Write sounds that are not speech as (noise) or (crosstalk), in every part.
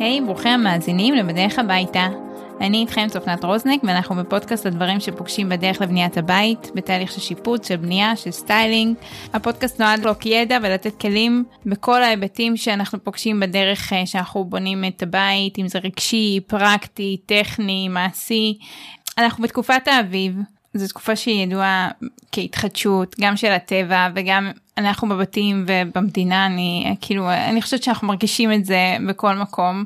היי, ברוכים המאזינים לבדרך הביתה. אני איתכם צופנת רוזנק ואנחנו בפודקאסט הדברים שפוגשים בדרך לבניית הבית, בתהליך של שיפוץ, של בנייה, של סטיילינג. הפודקאסט נועד לחלוק ידע ולתת כלים בכל ההיבטים שאנחנו פוגשים בדרך אה, שאנחנו בונים את הבית, אם זה רגשי, פרקטי, טכני, מעשי. אנחנו בתקופת האביב, זו תקופה שהיא ידועה כהתחדשות גם של הטבע וגם אנחנו בבתים ובמדינה אני כאילו אני חושבת שאנחנו מרגישים את זה בכל מקום.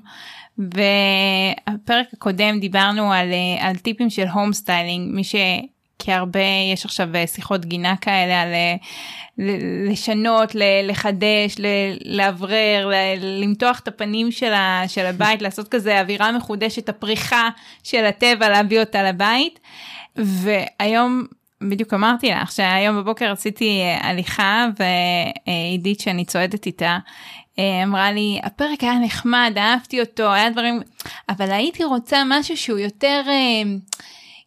בפרק הקודם דיברנו על, על טיפים של home styling משהו כהרבה יש עכשיו שיחות גינה כאלה על לשנות לחדש לאוורר למתוח את הפנים של, של הבית (laughs) לעשות כזה אווירה מחודשת הפריחה של הטבע להביא אותה לבית. והיום בדיוק אמרתי לך שהיום בבוקר עשיתי אה, הליכה ועידית שאני צועדת איתה אה, אמרה לי הפרק היה נחמד אהבתי אותו היה דברים אבל הייתי רוצה משהו שהוא יותר אה,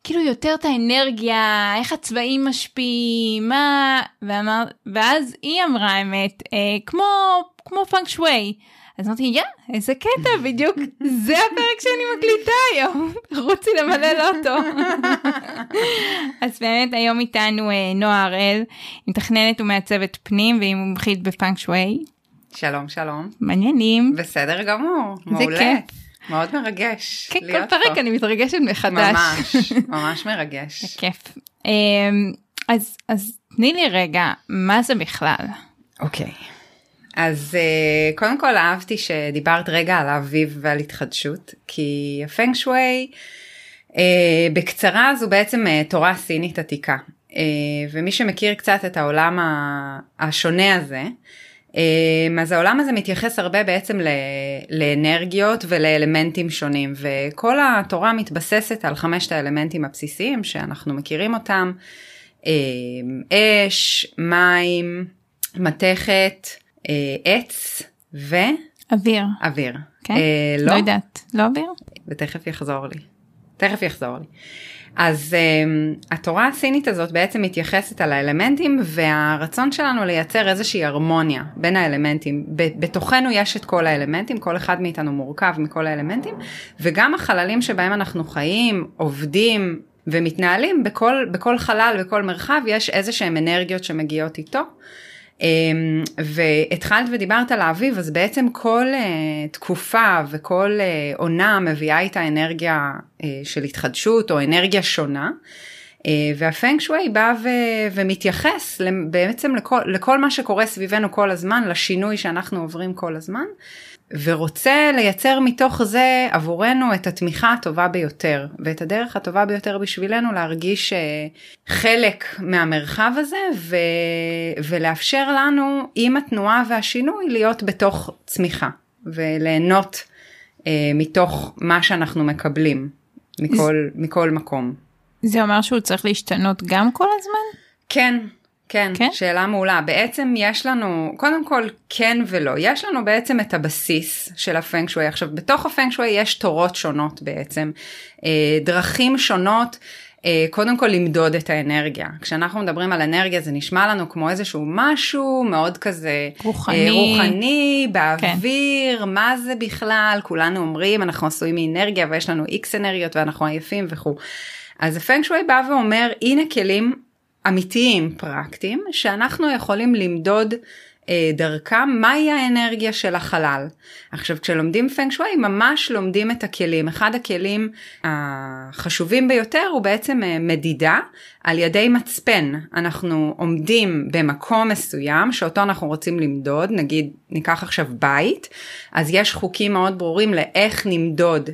כאילו יותר את האנרגיה איך הצבעים משפיעים מה ואמר ואז היא אמרה אמת כמו כמו פאנק שווי. אז אמרתי, יא, איזה קטע, בדיוק זה הפרק שאני מקליטה היום, רוצי למלא לוטו. אז באמת היום איתנו אה, נועה הראל, מתכננת ומעצבת פנים והיא מומחית בפאנק שווי. שלום, שלום. מעניינים. בסדר גמור, מעולה. זה כיף. מאוד מרגש כן, כל פרק פה. אני מתרגשת מחדש. ממש, ממש מרגש. זה כיף. אמ, אז, אז תני לי רגע, מה זה בכלל? אוקיי. Okay. אז uh, קודם כל אהבתי שדיברת רגע על האביב ועל התחדשות, כי הפנג שווי uh, בקצרה זו בעצם uh, תורה סינית עתיקה, ומי שמכיר קצת את העולם השונה הזה, אז העולם הזה מתייחס הרבה בעצם לאנרגיות ולאלמנטים שונים, וכל התורה מתבססת על חמשת האלמנטים הבסיסיים שאנחנו מכירים אותם, אש, מים, מתכת, אה, עץ ו... אוויר. אוויר. כן? אה, לא. לא יודעת. לא אוויר? ותכף יחזור לי. תכף יחזור לי. אז um, התורה הסינית הזאת בעצם מתייחסת על האלמנטים והרצון שלנו לייצר איזושהי הרמוניה בין האלמנטים. בתוכנו יש את כל האלמנטים, כל אחד מאיתנו מורכב מכל האלמנטים, וגם החללים שבהם אנחנו חיים, עובדים ומתנהלים, בכל, בכל חלל, בכל מרחב, יש איזה שהם אנרגיות שמגיעות איתו. אמ, והתחלת ודיברת על האביב אז בעצם כל uh, תקופה וכל uh, עונה מביאה איתה אנרגיה uh, של התחדשות או אנרגיה שונה. והפנג שווי בא ו- ומתייחס בעצם לכל, לכל מה שקורה סביבנו כל הזמן לשינוי שאנחנו עוברים כל הזמן ורוצה לייצר מתוך זה עבורנו את התמיכה הטובה ביותר ואת הדרך הטובה ביותר בשבילנו להרגיש אה, חלק מהמרחב הזה ו... ולאפשר לנו עם התנועה והשינוי להיות בתוך צמיחה וליהנות אה, מתוך מה שאנחנו מקבלים מכל, מכל מקום. זה אומר שהוא צריך להשתנות גם כל הזמן? כן, כן, כן, שאלה מעולה. בעצם יש לנו, קודם כל כן ולא, יש לנו בעצם את הבסיס של הפנג שווי. עכשיו, בתוך הפנג שווי יש תורות שונות בעצם, אה, דרכים שונות. אה, קודם כל למדוד את האנרגיה. כשאנחנו מדברים על אנרגיה זה נשמע לנו כמו איזשהו משהו מאוד כזה רוחני, רוחני באוויר, כן. מה זה בכלל, כולנו אומרים אנחנו עשויים מאנרגיה ויש לנו איקס אנרגיות ואנחנו עייפים וכו'. אז הפנג שווי בא ואומר הנה כלים אמיתיים פרקטיים שאנחנו יכולים למדוד אה, דרכם מהי האנרגיה של החלל. עכשיו כשלומדים פנג שווי ממש לומדים את הכלים. אחד הכלים החשובים ביותר הוא בעצם אה, מדידה על ידי מצפן. אנחנו עומדים במקום מסוים שאותו אנחנו רוצים למדוד, נגיד ניקח עכשיו בית, אז יש חוקים מאוד ברורים לאיך נמדוד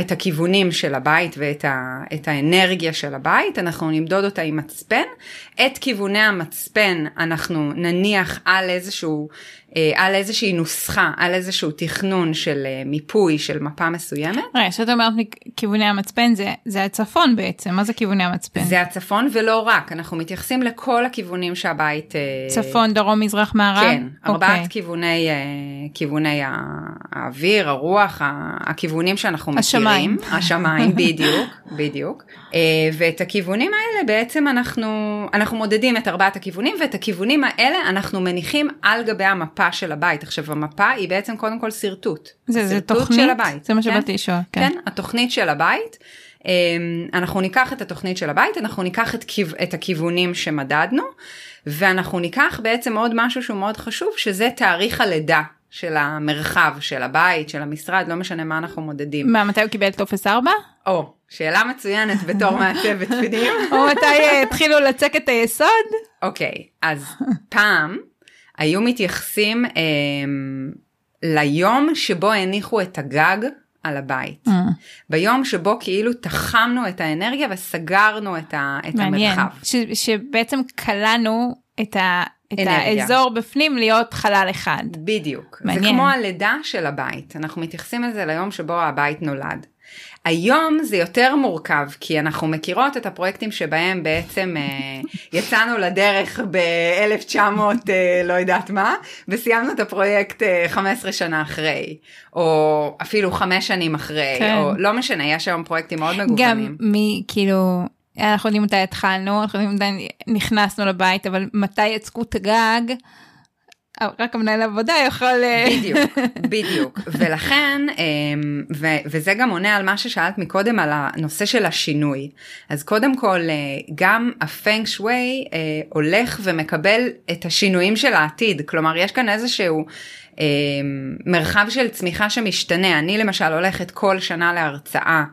את הכיוונים של הבית ואת ה, האנרגיה של הבית, אנחנו נמדוד אותה עם מצפן. את כיווני המצפן אנחנו נניח על איזשהו על איזושהי נוסחה, על איזשהו תכנון של אה, מיפוי של מפה מסוימת. רגע, כשאת אומרת כיווני המצפן זה, זה הצפון בעצם, מה זה כיווני המצפן? זה הצפון ולא רק, אנחנו מתייחסים לכל הכיוונים שהבית... אה, צפון, דרום, מזרח, מערב? כן, ארבעת okay. אוקיי. כיווני, כיווני האוויר, הרוח, הכיוונים שאנחנו השמיים. מכירים. השמיים. (laughs) בדיוק, בדיוק. ואת הכיוונים האלה בעצם אנחנו, אנחנו מודדים את ארבעת הכיוונים ואת הכיוונים האלה אנחנו מניחים על גבי המפה. מפה של הבית. עכשיו המפה היא בעצם קודם כל שרטוט. זה, זה תוכנית? של הבית. זה מה כן? שבאתי לשאול. כן. כן, התוכנית של הבית. אמ, אנחנו ניקח את התוכנית של הבית, אנחנו ניקח את, כיו, את הכיוונים שמדדנו, ואנחנו ניקח בעצם עוד משהו שהוא מאוד חשוב, שזה תאריך הלידה של המרחב, של הבית, של המשרד, לא משנה מה אנחנו מודדים. מה, מתי הוא קיבל טופס 4? או, שאלה מצוינת בתור מעצבת (laughs) פנים. או מתי אה, התחילו לצק את היסוד? אוקיי, אז פעם היו מתייחסים אה, ליום שבו הניחו את הגג על הבית. Mm. ביום שבו כאילו תחמנו את האנרגיה וסגרנו את, ה, את מעניין. המרחב. ש, שבעצם כלנו את, ה, את אנרגיה. האזור בפנים להיות חלל אחד. בדיוק. מעניין. זה כמו הלידה של הבית. אנחנו מתייחסים לזה ליום שבו הבית נולד. היום זה יותר מורכב כי אנחנו מכירות את הפרויקטים שבהם בעצם אה, (laughs) יצאנו לדרך ב-1900 אה, לא יודעת מה וסיימנו את הפרויקט אה, 15 שנה אחרי או אפילו 5 שנים אחרי כן. או לא משנה יש היום פרויקטים מאוד גם מגוונים. מי כאילו אנחנו יודעים מתי התחלנו אנחנו יודעים מתי נכנסנו לבית אבל מתי יצקו את הגג. רק המנהל עבודה יכול אה, בדיוק, (laughs) בדיוק. ולכן, אמ, ו- וזה גם עונה על מה ששאלת מקודם על הנושא של השינוי. אז קודם כל, אה, גם הפנג שווי אה, הולך ומקבל את השינויים של העתיד. כלומר, יש כאן איזשהו אמ, מרחב של צמיחה שמשתנה. אני למשל הולכת כל שנה להרצאה.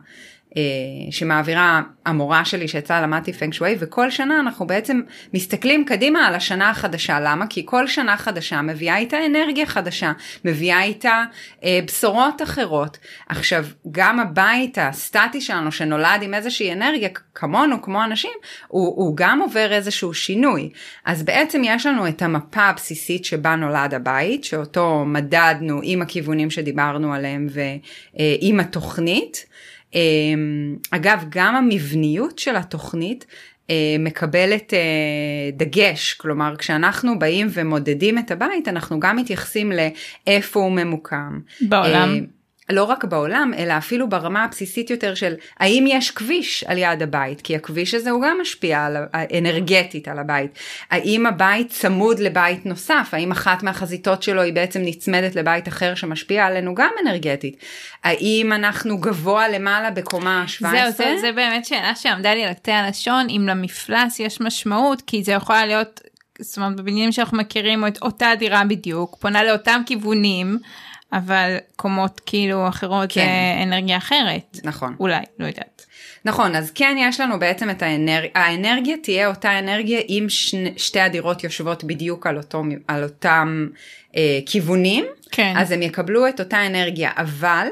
אה, שמעבירה המורה שלי שיצאה למדתי פנג שווי וכל שנה אנחנו בעצם מסתכלים קדימה על השנה החדשה. למה? כי כל שנה חדשה מביאה איתה אנרגיה חדשה מביאה איתה אה, בשורות אחרות. עכשיו גם הבית הסטטי שלנו שנולד עם איזושהי אנרגיה כמונו כמו אנשים הוא, הוא גם עובר איזשהו שינוי. אז בעצם יש לנו את המפה הבסיסית שבה נולד הבית שאותו מדדנו עם הכיוונים שדיברנו עליהם ועם התוכנית. אמ, אגב, גם המבניות של התוכנית אה, מקבלת אה, דגש, כלומר כשאנחנו באים ומודדים את הבית אנחנו גם מתייחסים לאיפה הוא ממוקם. בעולם. לא רק בעולם, אלא אפילו ברמה הבסיסית יותר של האם יש כביש על יד הבית, כי הכביש הזה הוא גם משפיע על, אנרגטית על הבית. האם הבית צמוד לבית נוסף, האם אחת מהחזיתות שלו היא בעצם נצמדת לבית אחר שמשפיע עלינו גם אנרגטית. האם אנחנו גבוה למעלה בקומה 17? זהו, זה, זה באמת שאלה שעמדה לי על קצה הלשון, אם למפלס יש משמעות, כי זה יכול להיות, זאת אומרת, בבניינים שאנחנו מכירים את אותה דירה בדיוק, פונה לאותם כיוונים. אבל קומות כאילו אחרות כן. זה אנרגיה אחרת. נכון. אולי, לא יודעת. נכון, אז כן יש לנו בעצם את האנרגיה, האנרגיה תהיה אותה אנרגיה אם שני, שתי הדירות יושבות בדיוק על, אותו, על אותם אה, כיוונים, כן. אז הם יקבלו את אותה אנרגיה, אבל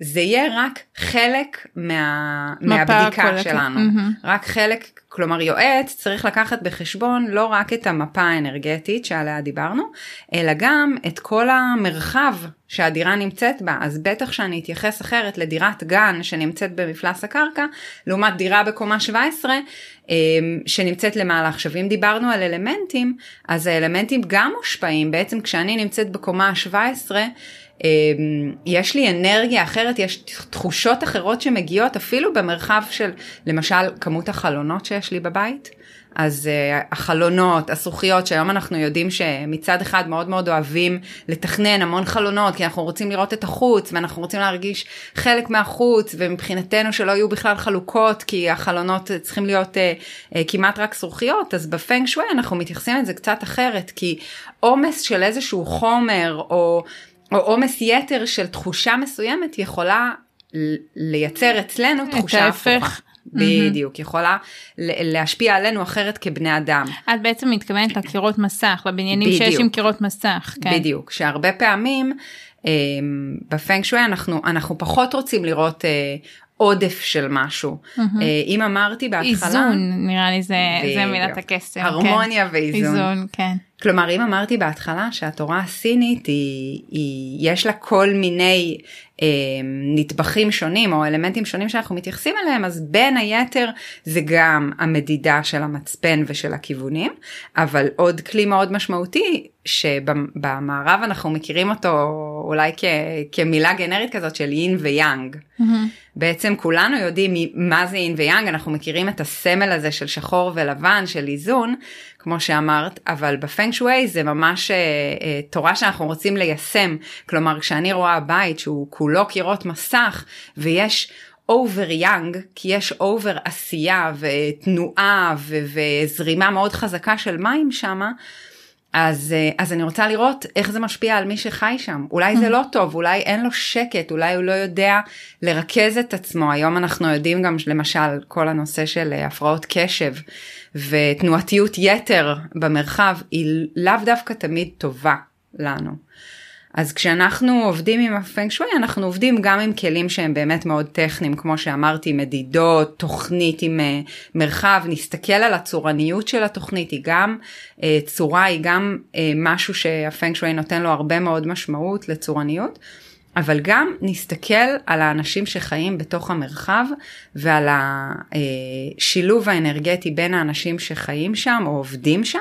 זה יהיה רק חלק מה, מהבדיקה. שלנו, מהמם. רק חלק, כלומר יועץ צריך לקחת בחשבון לא רק את המפה האנרגטית שעליה דיברנו, אלא גם את כל המרחב שהדירה נמצאת בה, אז בטח שאני אתייחס אחרת לדירת גן שנמצאת במפלס הקרקע, לעומת דירה בקומה 17 אמ, שנמצאת למעלה. עכשיו אם דיברנו על אלמנטים, אז האלמנטים גם מושפעים, בעצם כשאני נמצאת בקומה 17, אמ, יש לי אנרגיה אחרת, יש תחושות אחרות שמגיעות אפילו במרחב של למשל כמות החלונות שיש לי בבית. אז uh, החלונות, הזכוכיות, שהיום אנחנו יודעים שמצד אחד מאוד מאוד אוהבים לתכנן המון חלונות, כי אנחנו רוצים לראות את החוץ, ואנחנו רוצים להרגיש חלק מהחוץ, ומבחינתנו שלא יהיו בכלל חלוקות, כי החלונות צריכים להיות uh, uh, כמעט רק זכוכיות, אז בפנג שווי אנחנו מתייחסים לזה קצת אחרת, כי עומס של איזשהו חומר, או... או עומס יתר של תחושה מסוימת יכולה לייצר אצלנו תחושה. הפוכה. בדיוק, יכולה ל- להשפיע עלינו אחרת כבני אדם. את בעצם מתכוונת לקירות מסך, לבניינים שיש בדיוק. עם קירות מסך. כן. בדיוק, שהרבה פעמים אה, בפנג שווי אנחנו, אנחנו פחות רוצים לראות אה, עודף של משהו. אה, אם אמרתי בהתחלה, איזון, נראה לי זה, זה. מילת הקסם. הרמוניה כן. ואיזון. איזון, כן. כלומר אם אמרתי בהתחלה שהתורה הסינית היא, היא יש לה כל מיני נדבכים שונים או אלמנטים שונים שאנחנו מתייחסים אליהם אז בין היתר זה גם המדידה של המצפן ושל הכיוונים אבל עוד כלי מאוד משמעותי שבמערב אנחנו מכירים אותו אולי כ, כמילה גנרית כזאת של יין ויאנג. Mm-hmm. בעצם כולנו יודעים מה זה יין ויאנג אנחנו מכירים את הסמל הזה של שחור ולבן של איזון כמו שאמרת אבל בפנג שווי זה ממש אה, אה, תורה שאנחנו רוצים ליישם כלומר כשאני רואה בית שהוא כולו קירות מסך ויש over יאנג כי יש over עשייה ותנועה ו- וזרימה מאוד חזקה של מים שמה. אז, אז אני רוצה לראות איך זה משפיע על מי שחי שם. אולי זה לא טוב, אולי אין לו שקט, אולי הוא לא יודע לרכז את עצמו. היום אנחנו יודעים גם למשל כל הנושא של הפרעות קשב ותנועתיות יתר במרחב היא לאו דווקא תמיד טובה לנו. אז כשאנחנו עובדים עם הפנג שווי אנחנו עובדים גם עם כלים שהם באמת מאוד טכניים כמו שאמרתי מדידות תוכנית עם uh, מרחב נסתכל על הצורניות של התוכנית היא גם uh, צורה היא גם uh, משהו שהפנג שווי נותן לו הרבה מאוד משמעות לצורניות. אבל גם נסתכל על האנשים שחיים בתוך המרחב ועל השילוב האנרגטי בין האנשים שחיים שם או עובדים שם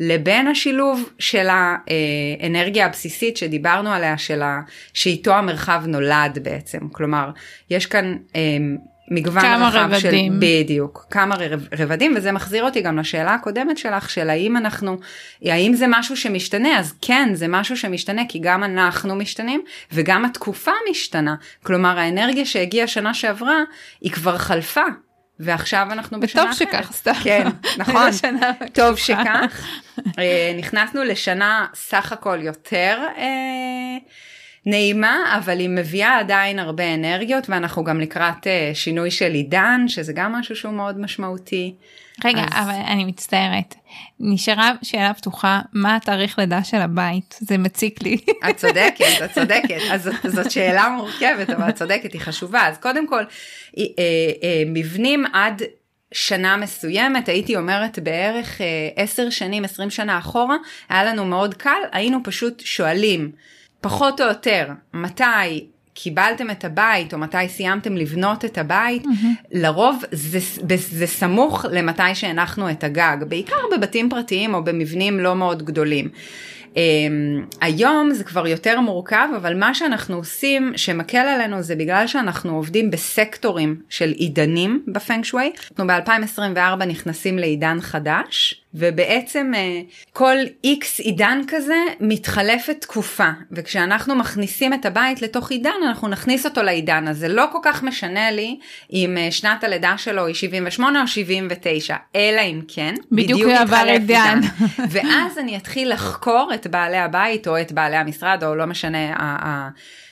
לבין השילוב של האנרגיה הבסיסית שדיברנו עליה, של ה... שאיתו המרחב נולד בעצם. כלומר, יש כאן אמ, מגוון רחב רבדים. של בדיוק כמה רבדים וזה מחזיר אותי גם לשאלה הקודמת שלך של האם אנחנו האם זה משהו שמשתנה אז כן זה משהו שמשתנה כי גם אנחנו משתנים וגם התקופה משתנה כלומר האנרגיה שהגיעה שנה שעברה היא כבר חלפה ועכשיו אנחנו בשנה אחרת. וטוב שכך, סתם. כן, (laughs) נכון, טוב שכך. אה, נכנסנו לשנה סך הכל יותר אה, נעימה, אבל היא מביאה עדיין הרבה אנרגיות, ואנחנו גם לקראת אה, שינוי של עידן, שזה גם משהו שהוא מאוד משמעותי. רגע, אז... אבל אני מצטערת. נשארה שאלה פתוחה, מה התאריך לידה של הבית? זה מציק לי. את צודקת, את (laughs) צודקת. אז זאת, זאת שאלה מורכבת, אבל את צודקת, היא חשובה. אז קודם כל, אה, אה, מבנים עד שנה מסוימת, הייתי אומרת בערך אה, עשר שנים, עשרים שנה אחורה, היה לנו מאוד קל, היינו פשוט שואלים, פחות או יותר, מתי קיבלתם את הבית או מתי סיימתם לבנות את הבית, mm-hmm. לרוב זה, זה, סמוך למתי שהנחנו את הגג, בעיקר בבתים פרטיים או במבנים לא מאוד גדולים. Um, היום זה כבר יותר מורכב, אבל מה שאנחנו עושים שמקל עלינו זה בגלל שאנחנו עובדים בסקטורים של עידנים בפנג שווי. אנחנו ב-2024 נכנסים לעידן חדש, ובעצם אה, כל איקס עידן כזה מתחלפת תקופה. וכשאנחנו מכניסים את הבית לתוך עידן אנחנו נכניס אותו לעידן הזה. לא כל כך משנה לי אם אה, שנת הלידה שלו היא 78 או 79 אלא אם כן בדיוק, בדיוק יתחלף עידן. (laughs) ואז אני אתחיל לחקור את בעלי הבית או את בעלי המשרד או לא משנה.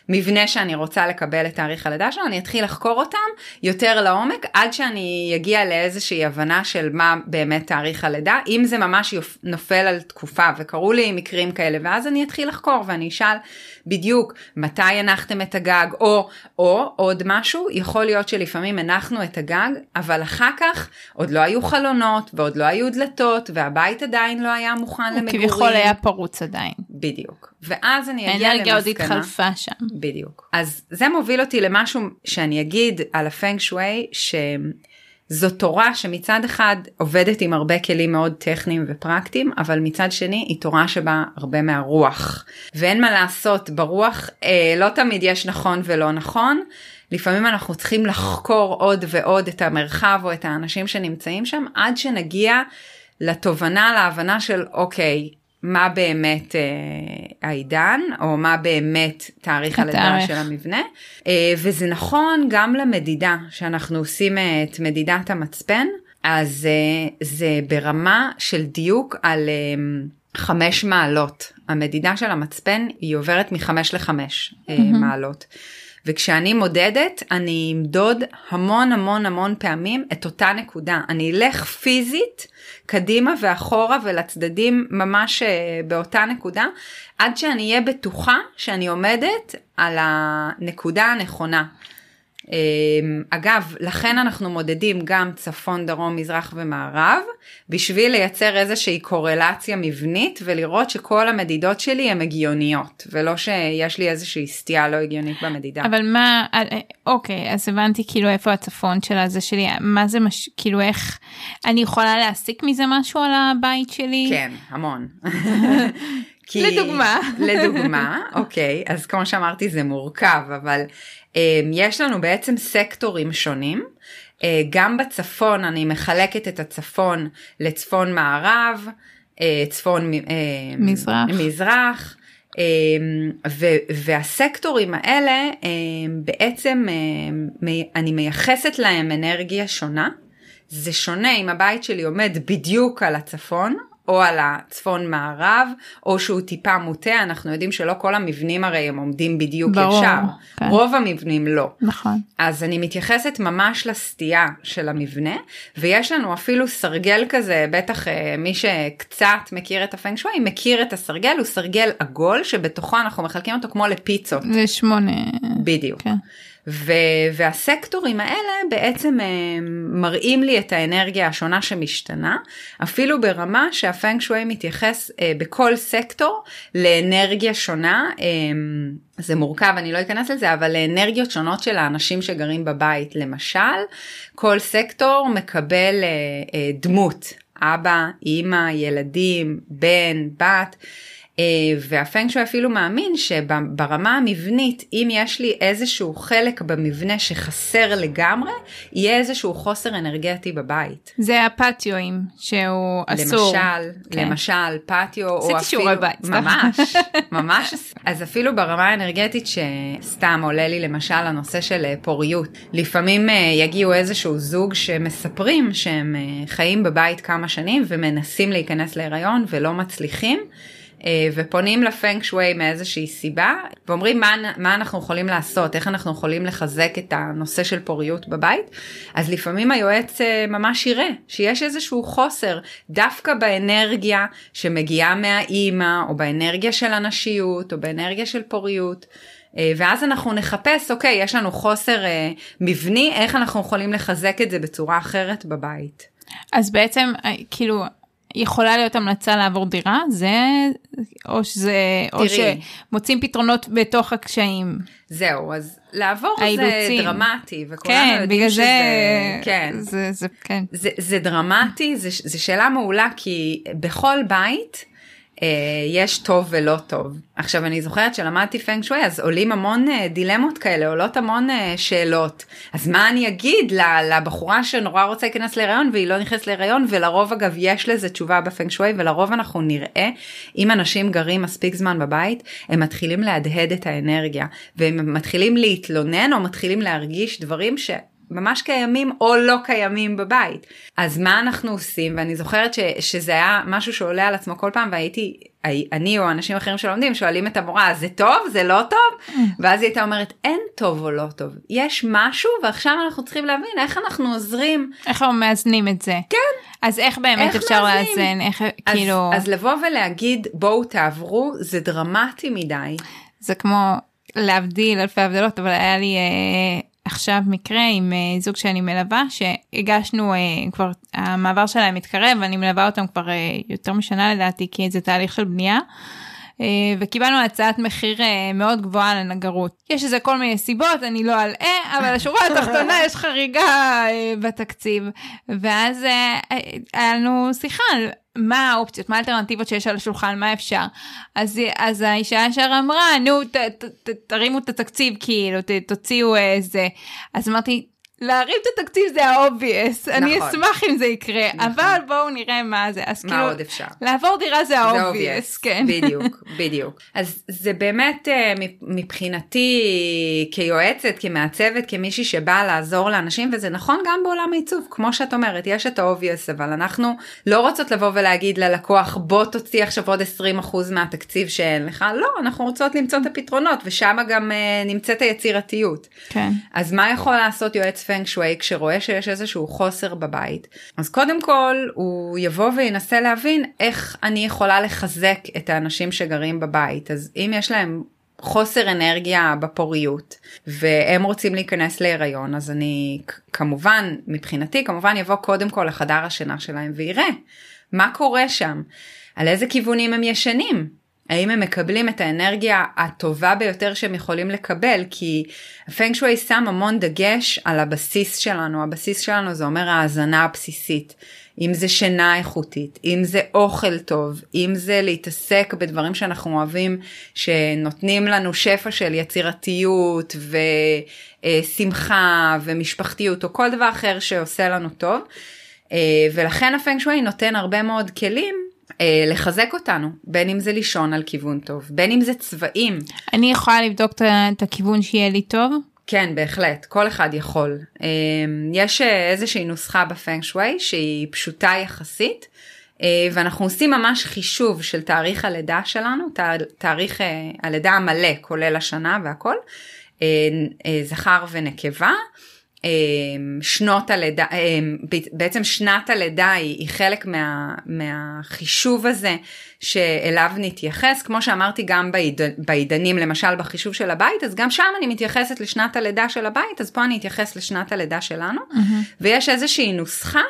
מבנה שאני רוצה לקבל את תאריך הלידה שלו, אני אתחיל לחקור אותם יותר לעומק עד שאני אגיע לאיזושהי הבנה של מה באמת תאריך הלידה, אם זה ממש נופל על תקופה וקרו לי מקרים כאלה, ואז אני אתחיל לחקור ואני אשאל בדיוק מתי הנחתם את הגג, או, או עוד משהו, יכול להיות שלפעמים הנחנו את הגג, אבל אחר כך עוד לא היו חלונות ועוד לא היו דלתות והבית עדיין לא היה מוכן למגורים. כביכול היה פרוץ עדיין. בדיוק. ואז אני אגיע למסקנה. האנרגיה עוד התחלפה שם. בדיוק. אז זה מוביל אותי למשהו שאני אגיד על הפנג שווי, שזו תורה שמצד אחד עובדת עם הרבה כלים מאוד טכניים ופרקטיים, אבל מצד שני היא תורה שבה הרבה מהרוח. ואין מה לעשות, ברוח אה, לא תמיד יש נכון ולא נכון. לפעמים אנחנו צריכים לחקור עוד ועוד את המרחב או את האנשים שנמצאים שם עד שנגיע לתובנה, להבנה של אוקיי, מה באמת אה, העידן, או מה באמת תאריך הלידה של המבנה. אה, וזה נכון גם למדידה, שאנחנו עושים אה, את מדידת המצפן, אז אה, זה ברמה של דיוק על אה, חמש מעלות. המדידה של המצפן היא עוברת מחמש לחמש אה, mm-hmm. מעלות. וכשאני מודדת, אני אמדוד המון המון המון פעמים את אותה נקודה. אני אלך פיזית קדימה ואחורה ולצדדים ממש אה, באותה נקודה, עד שאני אהיה בטוחה שאני עומדת על הנקודה הנכונה. אמ, אגב, לכן אנחנו מודדים גם צפון, דרום, מזרח ומערב, בשביל לייצר איזושהי קורלציה מבנית ולראות שכל המדידות שלי הן הגיוניות, ולא שיש לי איזושהי סטייה לא הגיונית במדידה. אבל מה, אה, אה, אוקיי, אז הבנתי כאילו איפה הצפון של הזה שלי, מה זה, מש, כאילו איך, אני יכולה להסיק מזה משהו על הבית שלי? כן, המון. (laughs) כי... לדוגמה. לדוגמה, אוקיי, אז כמו שאמרתי זה מורכב, אבל יש לנו בעצם סקטורים שונים. אה, גם בצפון אני מחלקת את הצפון לצפון מערב, אה, צפון אה, מזרח. מזרח. אה, והסקטורים האלה אה, בעצם אני מייחסת להם אנרגיה שונה. זה שונה אם הבית שלי עומד בדיוק על הצפון או על הצפון מערב, או שהוא טיפה מוטה, אנחנו יודעים שלא כל המבנים הרי הם עומדים בדיוק ברור, ישר, כן. רוב המבנים לא. נכון. אז אני מתייחסת ממש לסטייה של המבנה, ויש לנו אפילו סרגל כזה, בטח אה, מי שקצת מכיר את הפנג שווי, מכיר את הסרגל, הוא סרגל עגול, שבתוכו אנחנו מחלקים אותו כמו לפיצות. זה שמונה. בדיוק. כן. ו- והסקטורים האלה בעצם אה, מראים לי את האנרגיה השונה שמשתנה, אפילו ברמה שהפנג שווי מתייחס אה, בכל סקטור לאנרגיה שונה, אה, זה מורכב, אני לא אכנס לזה, אבל לאנרגיות שונות של האנשים שגרים בבית. למשל, כל סקטור מקבל דמות, אבא, אימא, ילדים, בן, בת. אה, והפנג שוי אפילו מאמין שברמה המבנית, אם יש לי איזשהו חלק במבנה שחסר לגמרי, יהיה איזשהו חוסר אנרגטי בבית. זה הפטיואים שהוא אסור. למשל, כן. למשל פטיו, או אפילו... עשיתי שיעורי בית. ממש, (laughs) ממש. אז אפילו ברמה האנרגטית שסתם עולה לי למשל הנושא של אה, פוריות. לפעמים אה, יגיעו איזשהו זוג שמספרים שהם חיים בבית כמה שנים ומנסים להיכנס להיריון ולא מצליחים. אה, ופונים לפנק שווי מאיזושהי סיבה ואומרים מה, מה אנחנו יכולים לעשות, איך אנחנו יכולים לחזק את הנושא של פוריות בבית, אז לפעמים היועץ אה, ממש יראה שיש איזשהו חוסר דווקא באנרגיה שמגיעה מהאימא או באנרגיה של הנשיות או באנרגיה של פוריות. אה, ואז אנחנו נחפש, אוקיי, יש לנו חוסר מבני, איך אנחנו יכולים לחזק את זה בצורה אחרת בבית. אז בעצם, כאילו, יכולה להיות המלצה לעבור דירה זה או שזה או שמוצאים פתרונות בתוך הקשיים. זהו אז לעבור האילוצים. זה דרמטי וכולנו כן, יודעים בגלל שזה זה, כן זה, זה, כן. זה, זה דרמטי זה, זה שאלה מעולה כי בכל בית יש טוב ולא טוב. עכשיו אני זוכרת שלמדתי פנג שווי אז עולים המון אה, דילמות כאלה עולות המון אה, שאלות אז מה אני אגיד לבחורה שנורא רוצה להיכנס להיריון והיא לא נכנסת להיריון ולרוב אגב יש לזה תשובה בפנג שווי ולרוב אנחנו נראה אם אנשים גרים מספיק זמן בבית הם מתחילים להדהד את האנרגיה והם מתחילים להתלונן או מתחילים להרגיש דברים ש... ממש קיימים או לא קיימים בבית. אז מה אנחנו עושים? ואני זוכרת ש, שזה היה משהו שעולה על עצמו כל פעם והייתי, אני או אנשים אחרים שלומדים שואלים את המורה, זה טוב? זה לא טוב? Mm. ואז היא הייתה אומרת, אין טוב או לא טוב. יש משהו ועכשיו אנחנו צריכים להבין איך אנחנו עוזרים. איך אנחנו מאזנים את זה. כן. אז איך באמת איך אפשר לאזן? איך אז, כאילו... אז לבוא ולהגיד בואו תעברו זה דרמטי מדי. זה כמו להבדיל אלפי הבדלות אבל היה לי אה, עכשיו מקרה עם uh, זוג שאני מלווה שהגשנו uh, כבר המעבר שלהם מתקרב אני מלווה אותם כבר uh, יותר משנה לדעתי כי זה תהליך של בנייה. Uh, וקיבלנו הצעת מחיר uh, מאוד גבוהה לנגרות. יש לזה כל מיני סיבות, אני לא אלאה, אבל השורה התחתונה יש חריגה uh, בתקציב. ואז היה לנו שיחה על מה האופציות, מה האלטרנטיבות שיש על השולחן, מה אפשר. אז, אז האישה ישר אמרה, נו, ת, ת, ת, תרימו את התקציב, כאילו, ת, תוציאו איזה. אז אמרתי, להרים את התקציב זה ה obvious, נכון. אני אשמח אם זה יקרה, נכון. אבל בואו נראה מה זה. אז מה כאילו, עוד אפשר? לעבור דירה זה ה obvious, כן. בדיוק, בדיוק. אז זה באמת אה, מבחינתי כיועצת, כמעצבת, כמישהי שבאה לעזור לאנשים, וזה נכון גם בעולם העיצוב, כמו שאת אומרת, יש את ה obvious, אבל אנחנו לא רוצות לבוא ולהגיד ללקוח, בוא תוציא עכשיו עוד 20% מהתקציב שאין לך, לא, אנחנו רוצות למצוא את הפתרונות, ושם גם uh, נמצאת היצירתיות. כן. אז מה יכול לעשות יועץ פנג שווי כשרואה שיש איזשהו חוסר בבית. אז קודם כל הוא יבוא וינסה להבין איך אני יכולה לחזק את האנשים שגרים בבית. אז אם יש להם חוסר אנרגיה בפוריות והם רוצים להיכנס להיריון אז אני כמובן מבחינתי כמובן יבוא קודם כל לחדר השינה שלהם ויראה מה קורה שם על איזה כיוונים הם ישנים האם הם מקבלים את האנרגיה הטובה ביותר שהם יכולים לקבל? כי הפנג שווי שם המון דגש על הבסיס שלנו. הבסיס שלנו זה אומר ההאזנה הבסיסית. אם זה שינה איכותית, אם זה אוכל טוב, אם זה להתעסק בדברים שאנחנו אוהבים, שנותנים לנו שפע של יצירתיות ושמחה ומשפחתיות, או כל דבר אחר שעושה לנו טוב. אה, ולכן הפנג שווי נותן הרבה מאוד כלים לחזק אותנו, בין אם זה לישון על כיוון טוב, בין אם זה צבעים. אני יכולה לבדוק את הכיוון שיהיה לי טוב? כן, בהחלט, כל אחד יכול. אמ, יש אה, איזושהי נוסחה בפנג שווי שהיא פשוטה יחסית, אה, ואנחנו עושים ממש חישוב של תאריך הלידה שלנו, תאריך אה, הלידה המלא, כולל השנה והכל, זכר ונקבה. אמ, שנות הלידה, אמ, בעצם שנת הלידה היא, היא חלק מה, מהחישוב הזה שאליו נתייחס, כמו שאמרתי גם בעיד, בעידנים למשל בחישוב של הבית, אז גם שם אני מתייחסת לשנת הלידה של הבית, אז פה אני אתייחס לשנת הלידה שלנו, mm-hmm. ויש איזושהי נוסחה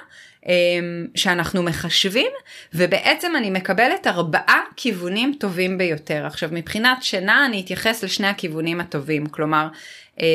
אמ, שאנחנו מחשבים ובעצם אני מקבלת ארבעה כיוונים טובים ביותר. עכשיו מבחינת שינה אני אתייחס לשני הכיוונים הטובים, כלומר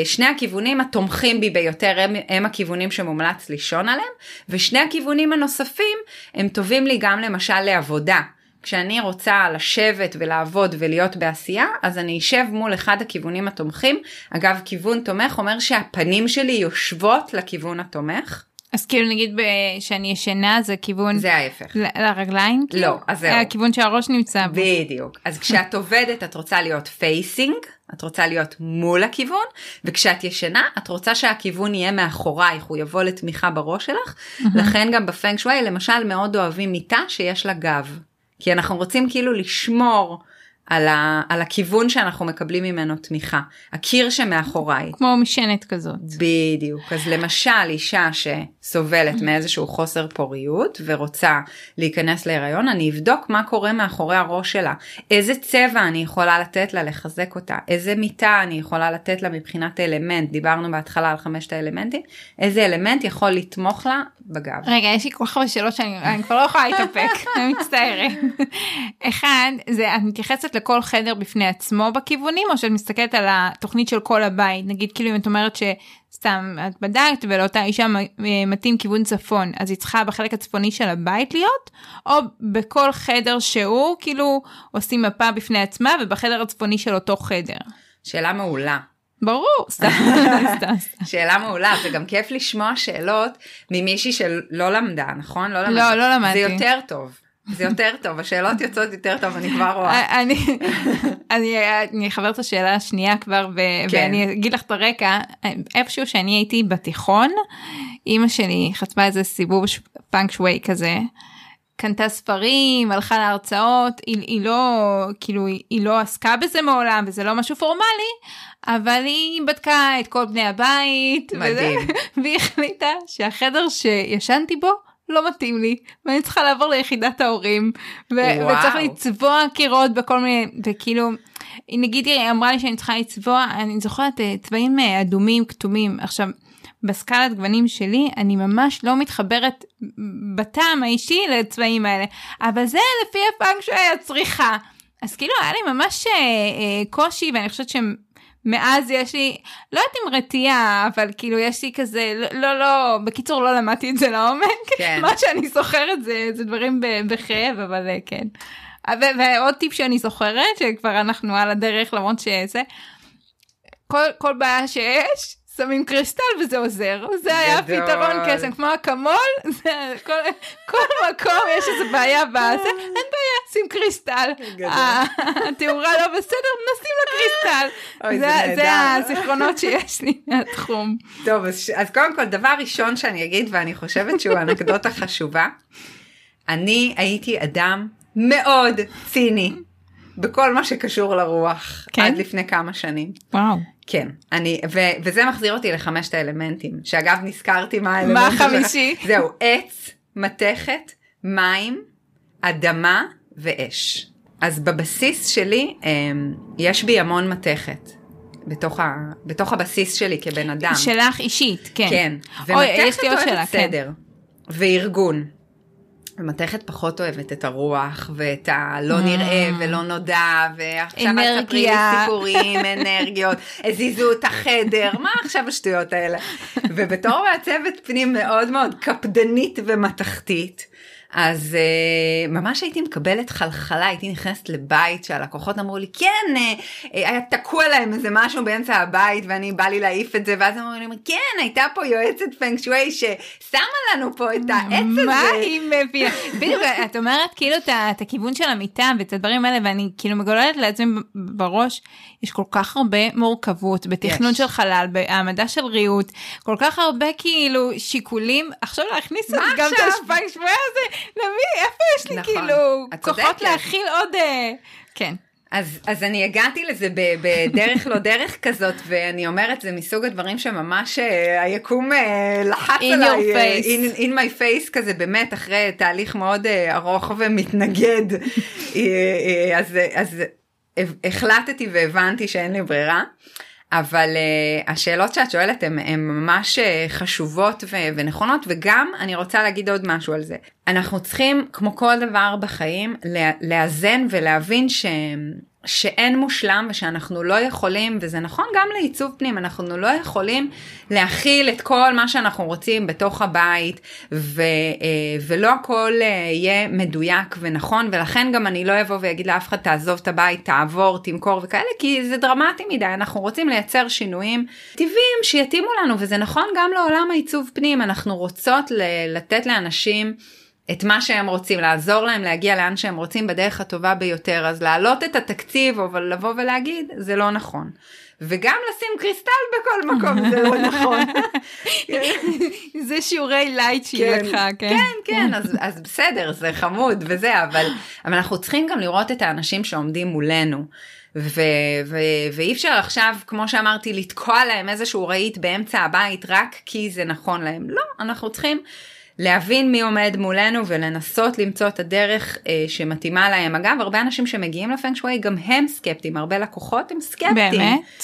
שני הכיוונים התומכים בי ביותר הם, הם הכיוונים שמומלץ לישון עליהם, ושני הכיוונים הנוספים הם טובים לי גם למשל לעבודה. כשאני רוצה לשבת ולעבוד ולהיות בעשייה, אז אני אשב מול אחד הכיוונים התומכים. אגב, כיוון תומך אומר שהפנים שלי יושבות לכיוון התומך. אז כאילו נגיד שאני ישנה זה כיוון זה ההפך לרגליים כאילו? לא אז זהו הכיוון שהראש נמצא בו בדיוק אז כשאת עובדת את רוצה להיות facing את רוצה להיות מול הכיוון וכשאת ישנה את רוצה שהכיוון יהיה מאחורייך הוא יבוא לתמיכה בראש שלך. לכן גם בפנג שווי למשל מאוד אוהבים מיטה שיש לה גב. כי אנחנו רוצים כאילו לשמור על, ה, על הכיוון שאנחנו מקבלים ממנו תמיכה, הקיר שמאחוריי. כמו משענת כזאת. בדיוק, אז למשל אישה שסובלת מאיזשהו חוסר פוריות ורוצה להיכנס להיריון, אני אבדוק מה קורה מאחורי הראש שלה, איזה צבע אני יכולה לתת לה לחזק אותה, איזה מיטה אני יכולה לתת לה מבחינת אלמנט, דיברנו בהתחלה על חמשת האלמנטים, איזה אלמנט יכול לתמוך לה בגב. רגע, יש לי כל כך הרבה שאלות שאני כבר לא יכולה להתאפק, (laughs) אני מצטערת. אחד, זה, את מתייחסת לכל חדר בפני עצמו בכיוונים או שאת מסתכלת על התוכנית של כל הבית? נגיד כאילו אם את אומרת שסתם את בדקת ולאותה אישה מתאים כיוון צפון אז היא צריכה בחלק הצפוני של הבית להיות או בכל חדר שהוא כאילו עושים מפה בפני עצמה ובחדר הצפוני של אותו חדר. שאלה מעולה. ברור, (laughs) סתם, שאלה מעולה, זה גם כיף לשמוע שאלות ממישהי שלא למדה, נכון? לא, לא, לא למדתי. זה יותר טוב. זה יותר טוב, השאלות יוצאות יותר טוב, אני כבר רואה. אני, אני, אני אחבר את השאלה השנייה כבר, ו, כן. ואני אגיד לך את הרקע, איפשהו שאני הייתי בתיכון, אימא שלי חצבה איזה סיבוב פאנק שווי כזה. קנתה ספרים, הלכה להרצאות, היא, היא לא, כאילו, היא, היא לא עסקה בזה מעולם, וזה לא משהו פורמלי, אבל היא בדקה את כל בני הבית, מדהים. וזה, (laughs) והיא החליטה שהחדר שישנתי בו, לא מתאים לי ואני צריכה לעבור ליחידת ההורים ו- וצריך לצבוע קירות בכל מיני וכאילו נגיד היא אמרה לי שאני צריכה לצבוע אני זוכרת אה, צבעים אה, אדומים כתומים. עכשיו בסקלת גוונים שלי אני ממש לא מתחברת בטעם האישי לצבעים האלה אבל זה לפי הפאנק שהיה צריכה. אז כאילו היה לי ממש אה, קושי ואני חושבת שהם מאז יש לי, לא יודעת אם רתיעה, אבל כאילו יש לי כזה, לא, לא, לא בקיצור לא למדתי את זה לעומק. כן. (laughs) מה שאני זוכרת זה, זה דברים בכאב, אבל אה, כן. ועוד טיפ שאני זוכרת, שכבר אנחנו על הדרך למרות שזה, כל, כל בעיה שיש, שמים קריסטל וזה עוזר, זה היה פתרון קסם, כמו אקמול, כל, כל מקום יש איזה בעיה בזה, אין בעיה, שים קריסטל, התאורה לא בסדר, נשים לה קריסטל, זה, זה הזיכרונות שיש לי מהתחום. טוב, אז, אז קודם כל, דבר ראשון שאני אגיד, ואני חושבת שהוא אנקדוטה חשובה, אני הייתי אדם מאוד ציני. בכל מה שקשור לרוח כן? עד לפני כמה שנים. וואו. כן, אני, ו, וזה מחזיר אותי לחמשת האלמנטים, שאגב נזכרתי מה האלמנט. מה החמישי? של... (laughs) זהו, עץ, מתכת, מים, אדמה ואש. אז בבסיס שלי אמ, יש בי המון מתכת. בתוך, ה, בתוך הבסיס שלי כבן אדם. שלך אישית, כן. כן. ומתכת אוהבת שאלה, כן. סדר. וארגון. ומתכת פחות אוהבת את הרוח ואת הלא נראה ולא נודע ועכשיו את תספרי לי. סיפורים (laughs) אנרגיות הזיזו את החדר מה עכשיו השטויות האלה (laughs) ובתור מעצבת פנים מאוד מאוד קפדנית ומתכתית אז uh, ממש הייתי מקבלת חלחלה הייתי נכנסת לבית שהלקוחות אמרו לי כן uh, היה תקוע להם איזה משהו באמצע הבית ואני בא לי להעיף את זה ואז אמרו לי כן הייתה פה יועצת פנג שווי ששמה לנו פה את העץ הזה. מה היא מביאה? בדיוק, את אומרת כאילו את הכיוון של המיטה ואת הדברים האלה, ואני כאילו מגוללת לעצמי בראש, יש כל כך הרבה מורכבות בתכנון יש. של חלל, בהעמדה של ריהוט, כל כך הרבה כאילו שיקולים, עכשיו להכניס מה גם את שבויה הזה, למי, איפה יש לי נכון, כאילו את כוחות. להכיל עוד, אה, כן. אז, אז אני הגעתי לזה בדרך לא דרך כזאת, ואני אומרת, זה מסוג הדברים שממש אה, היקום אה, לחץ In עליי, your face. in, in my face כזה, באמת, אחרי תהליך מאוד ארוך ומתנגד. (laughs) אז, אז החלטתי והבנתי שאין לי ברירה. אבל uh, השאלות שאת שואלת הן ממש uh, חשובות ו- ונכונות וגם אני רוצה להגיד עוד משהו על זה. אנחנו צריכים כמו כל דבר בחיים לאזן ולהבין ש... שאין מושלם ושאנחנו לא יכולים וזה נכון גם לעיצוב פנים אנחנו לא יכולים להכיל את כל מה שאנחנו רוצים בתוך הבית ו, אה, ולא הכל אה, יהיה מדויק ונכון ולכן גם אני לא אבוא ואגיד לאף אחד תעזוב את הבית תעבור תמכור וכאלה כי זה דרמטי מדי אנחנו רוצים לייצר שינויים טבעיים שיתאימו לנו וזה נכון גם לעולם העיצוב פנים אנחנו רוצות לתת לאנשים את מה שהם רוצים, לעזור להם להגיע לאן שהם רוצים בדרך הטובה ביותר, אז להעלות את התקציב, אבל לבוא ולהגיד, זה לא נכון. וגם לשים קריסטל בכל מקום, זה לא נכון. (laughs) זה שיעורי light שהיא כן, לקחה, כן. כן, כן, אז, אז בסדר, זה חמוד וזה, אבל, אבל אנחנו צריכים גם לראות את האנשים שעומדים מולנו. ו- ו- ואי אפשר עכשיו, כמו שאמרתי, לתקוע להם איזשהו רהיט באמצע הבית רק כי זה נכון להם. לא, אנחנו צריכים להבין מי עומד מולנו ולנסות למצוא את הדרך אה, שמתאימה להם. אגב, הרבה אנשים שמגיעים לפנג שווי גם הם סקפטיים, הרבה לקוחות הם סקפטיים. באמת?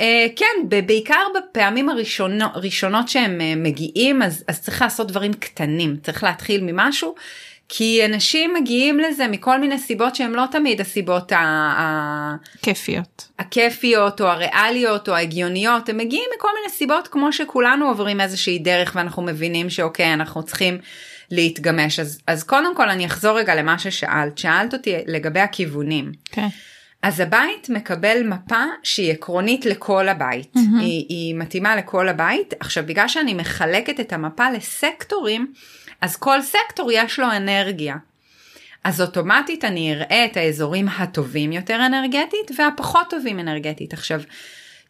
אה, כן, בעיקר בפעמים הראשונות שהם אה, מגיעים, אז, אז צריך לעשות דברים קטנים, צריך להתחיל ממשהו, כי אנשים מגיעים לזה מכל מיני סיבות שהן לא תמיד הסיבות ה- ה- כיפיות. הכיפיות או הריאליות או ההגיוניות, הם מגיעים מכל מיני סיבות כמו שכולנו עוברים איזושהי דרך ואנחנו מבינים שאוקיי, אנחנו צריכים להתגמש. אז, אז קודם כל אני אחזור רגע למה ששאלת, שאלת אותי לגבי הכיוונים. כן. אז הבית מקבל מפה שהיא עקרונית לכל הבית, mm-hmm. היא, היא מתאימה לכל הבית. עכשיו בגלל שאני מחלקת את המפה לסקטורים, אז כל סקטור יש לו אנרגיה. אז אוטומטית אני אראה את האזורים הטובים יותר אנרגטית והפחות טובים אנרגטית. עכשיו,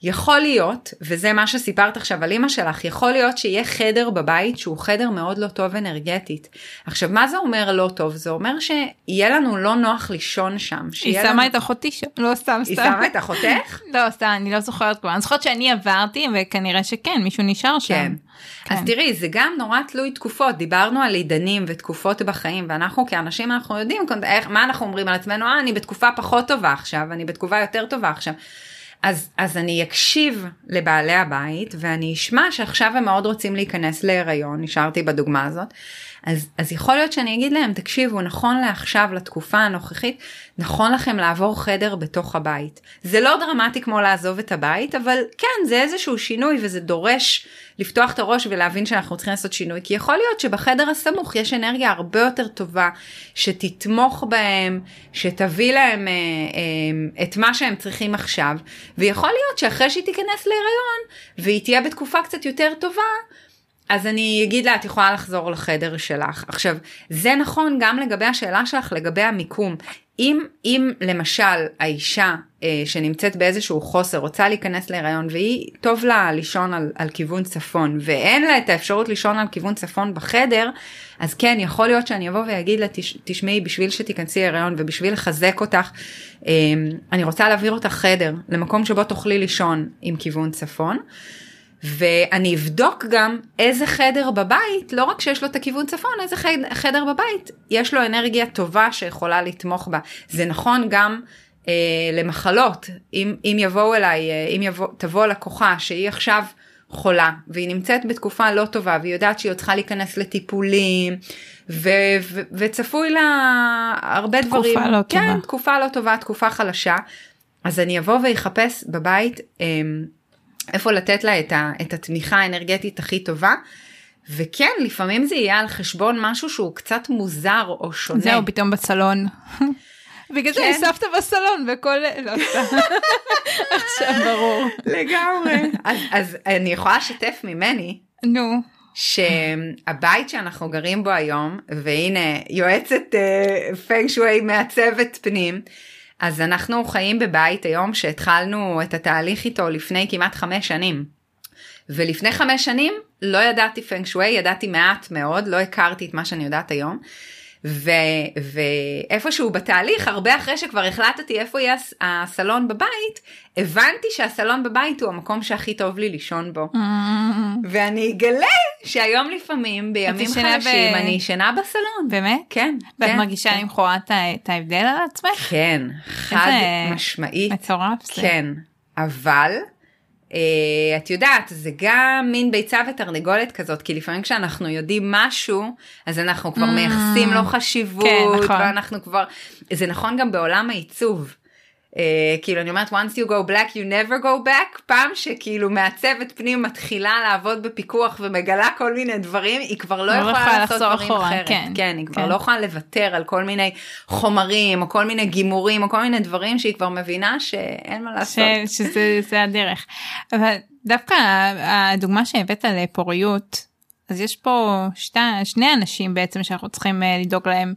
יכול להיות, וזה מה שסיפרת עכשיו על אמא שלך, יכול להיות שיהיה חדר בבית שהוא חדר מאוד לא טוב אנרגטית. עכשיו, מה זה אומר לא טוב? זה אומר שיהיה לנו לא נוח לישון שם. היא שמה לנו... את אחותי שם, לא סתם היא סתם. שמה את אחותך? (laughs) לא, סתם, אני לא זוכרת כבר. אני זוכרת שאני עברתי, וכנראה שכן, מישהו נשאר שם. כן. אז תראי, זה גם נורא תלוי תקופות, דיברנו על עידנים ותקופות בחיים, ואנחנו כאנשים אנחנו יודעים איך, מה אנחנו אומרים על עצמנו, אה, אני בתקופה פחות טובה עכשיו, אני בתקופה יותר טובה עכשיו. אז, אז אני אקשיב לבעלי הבית ואני אשמע שעכשיו הם מאוד רוצים להיכנס להיריון, נשארתי בדוגמה הזאת, אז, אז יכול להיות שאני אגיד להם, תקשיבו, נכון לעכשיו, לתקופה הנוכחית, נכון לכם לעבור חדר בתוך הבית. זה לא דרמטי כמו לעזוב את הבית, אבל כן, זה איזשהו שינוי וזה דורש לפתוח את הראש ולהבין שאנחנו צריכים לעשות שינוי, כי יכול להיות שבחדר הסמוך יש אנרגיה הרבה יותר טובה, שתתמוך בהם, שתביא להם אה, אה, את מה שהם צריכים עכשיו, ויכול להיות שאחרי שהיא תיכנס להיריון, והיא תהיה בתקופה קצת יותר טובה, אז אני אגיד לה, את יכולה לחזור לחדר שלך. עכשיו, זה נכון גם לגבי השאלה שלך לגבי המיקום. אם, אם למשל האישה אה, שנמצאת באיזשהו חוסר רוצה להיכנס להיריון והיא טוב לה לישון על, על כיוון צפון ואין לה את האפשרות לישון על כיוון צפון בחדר, אז כן, יכול להיות שאני אבוא ואגיד לה, "תש- תשמעי, בשביל שתיכנסי להיריון ובשביל לחזק אותך, אה, אני רוצה להעביר אותך חדר למקום שבו תוכלי לישון עם כיוון צפון. ואני אבדוק גם איזה חדר בבית, לא רק שיש לו את הכיוון צפון, איזה חדר בבית יש לו אנרגיה טובה שיכולה לתמוך בה. זה נכון גם אה, למחלות, אם, אם יבואו אליי, אה, אם יבוא, תבוא לקוחה שהיא עכשיו חולה והיא נמצאת בתקופה לא טובה והיא יודעת שהיא עוד צריכה להיכנס לטיפולים ו- ו- וצפוי לה הרבה תקופה דברים, לא כן, טובה. תקופה לא טובה, תקופה חלשה, אז אני אבוא ואחפש בבית אה, איפה לתת לה את, ה- את התמיכה האנרגטית הכי טובה. וכן, לפעמים זה יהיה על חשבון משהו שהוא קצת מוזר או שונה. זהו, פתאום בסלון. (laughs) בגלל זה כן. הסבת בסלון וכל... לא, סתם. (laughs) עכשיו ברור. לגמרי. אז, אז אני יכולה לשתף ממני נו. שהבית שאנחנו גרים בו היום, והנה יועצת uh, פeng shui מעצבת פנים, אז אנחנו חיים בבית היום שהתחלנו את התהליך איתו לפני כמעט חמש שנים. ולפני חמש שנים לא ידעתי פeng shui, ידעתי מעט מאוד, לא הכרתי את מה שאני יודעת היום. ו, ואיפשהו בתהליך, הרבה אחרי שכבר החלטתי איפה יהיה הס- הסלון בבית, הבנתי שהסלון בבית הוא המקום שהכי טוב לי לישון בו. ואני אגלה שהיום לפעמים בימים ישנה ב- אני ישנה בסלון. באמת? כן. ואת כן, מרגישה כן. למחרת את ההבדל על עצמך? כן, חד משמעית. מטורף. כן, אבל את יודעת, זה גם מין ביצה ותרנגולת כזאת, כי לפעמים כשאנחנו יודעים משהו, אז אנחנו כבר Mm. מייחסים לו חשיבות, כן, נכון. ואנחנו כבר, זה נכון גם בעולם העיצוב. Uh, כאילו אני אומרת once you go black you never go back פעם שכאילו מעצבת פנים מתחילה לעבוד בפיקוח ומגלה כל מיני דברים היא כבר לא לא יכולה לעשות דברים אחורה, אחרת כן, כן היא כבר כן. לא יכולה לוותר על כל מיני חומרים או כל מיני גימורים או כל מיני דברים שהיא כבר מבינה שאין מה לעשות. ש- שזה זה הדרך. אבל דווקא הדוגמה שהבאת לפוריות, אז יש פה שתי, שני אנשים בעצם שאנחנו צריכים אה, לדאוג להם.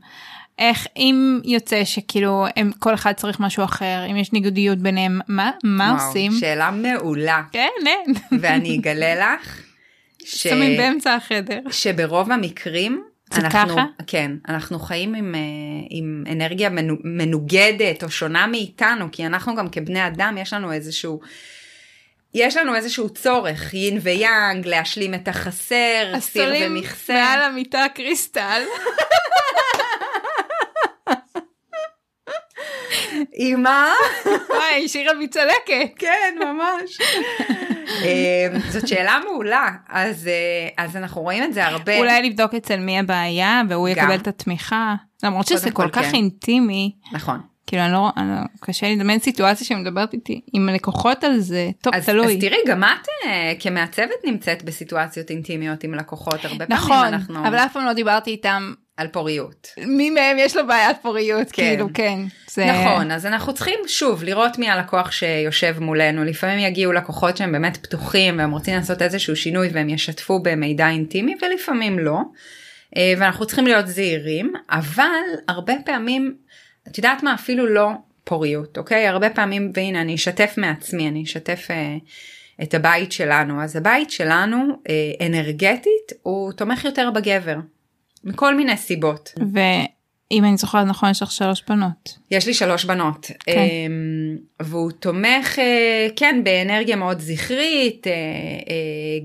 איך אם יוצא שכאילו הם כל אחד צריך משהו אחר אם יש ניגודיות ביניהם מה מה וואו, עושים? שאלה מעולה. כן ואני אגלה (laughs) לך ש... שמים באמצע החדר. שברוב המקרים אנחנו, ככה? כן, אנחנו חיים עם, אה, עם אנרגיה מנו, מנוגדת או שונה מאיתנו, כי אנחנו גם כבני אדם יש לנו איזשהו, יש לנו איזשהו צורך, יין ויאנג, להשלים את החסר, סיר ומכסה. מעל המיטה קריסטל (laughs) אימא? וואי השאירה בי צלקת כן, ממש. אה, זאת שאלה מעולה, אז, אה, אז אנחנו רואים את זה הרבה. אולי לבדוק אצל מי הבעיה והוא גם. יקבל את התמיכה למרות שזה כל כך כן. אינטימי נכון. כאילו אני לא, אני לא קשה לי לדמיין סיטואציה שמדברת איתי עם לקוחות על זה טוב אז, תלוי אז תראי, גם את אה, כמעצבת נמצאת בסיטואציות אינטימיות עם לקוחות, הרבה פעמים נכון אנחנו אבל אף פעם לא דיברתי איתם על פוריות. מי מהם יש לו בעיית פוריות כן. כאילו כן זה נכון, אז אנחנו צריכים שוב לראות מי הלקוח שיושב מולנו. לפעמים יגיעו לקוחות שהם באמת פתוחים והם רוצים לעשות איזשהו שינוי והם ישתפו במידע אינטימי ולפעמים לא. אה, ואנחנו צריכים להיות זהירים, אבל הרבה פעמים, את יודעת מה, אפילו לא פוריות, אוקיי? הרבה פעמים, והנה אני אשתף מעצמי, אני אשתף אה, את הבית שלנו. אז הבית שלנו אה, אנרגטית הוא תומך יותר בגבר, מכל מיני סיבות. ואם אני זוכרת נכון יש לך שלוש בנות יש לי שלוש בנות, כן. והוא תומך, אה, כן, באנרגיה מאוד זכרית, אה, אה,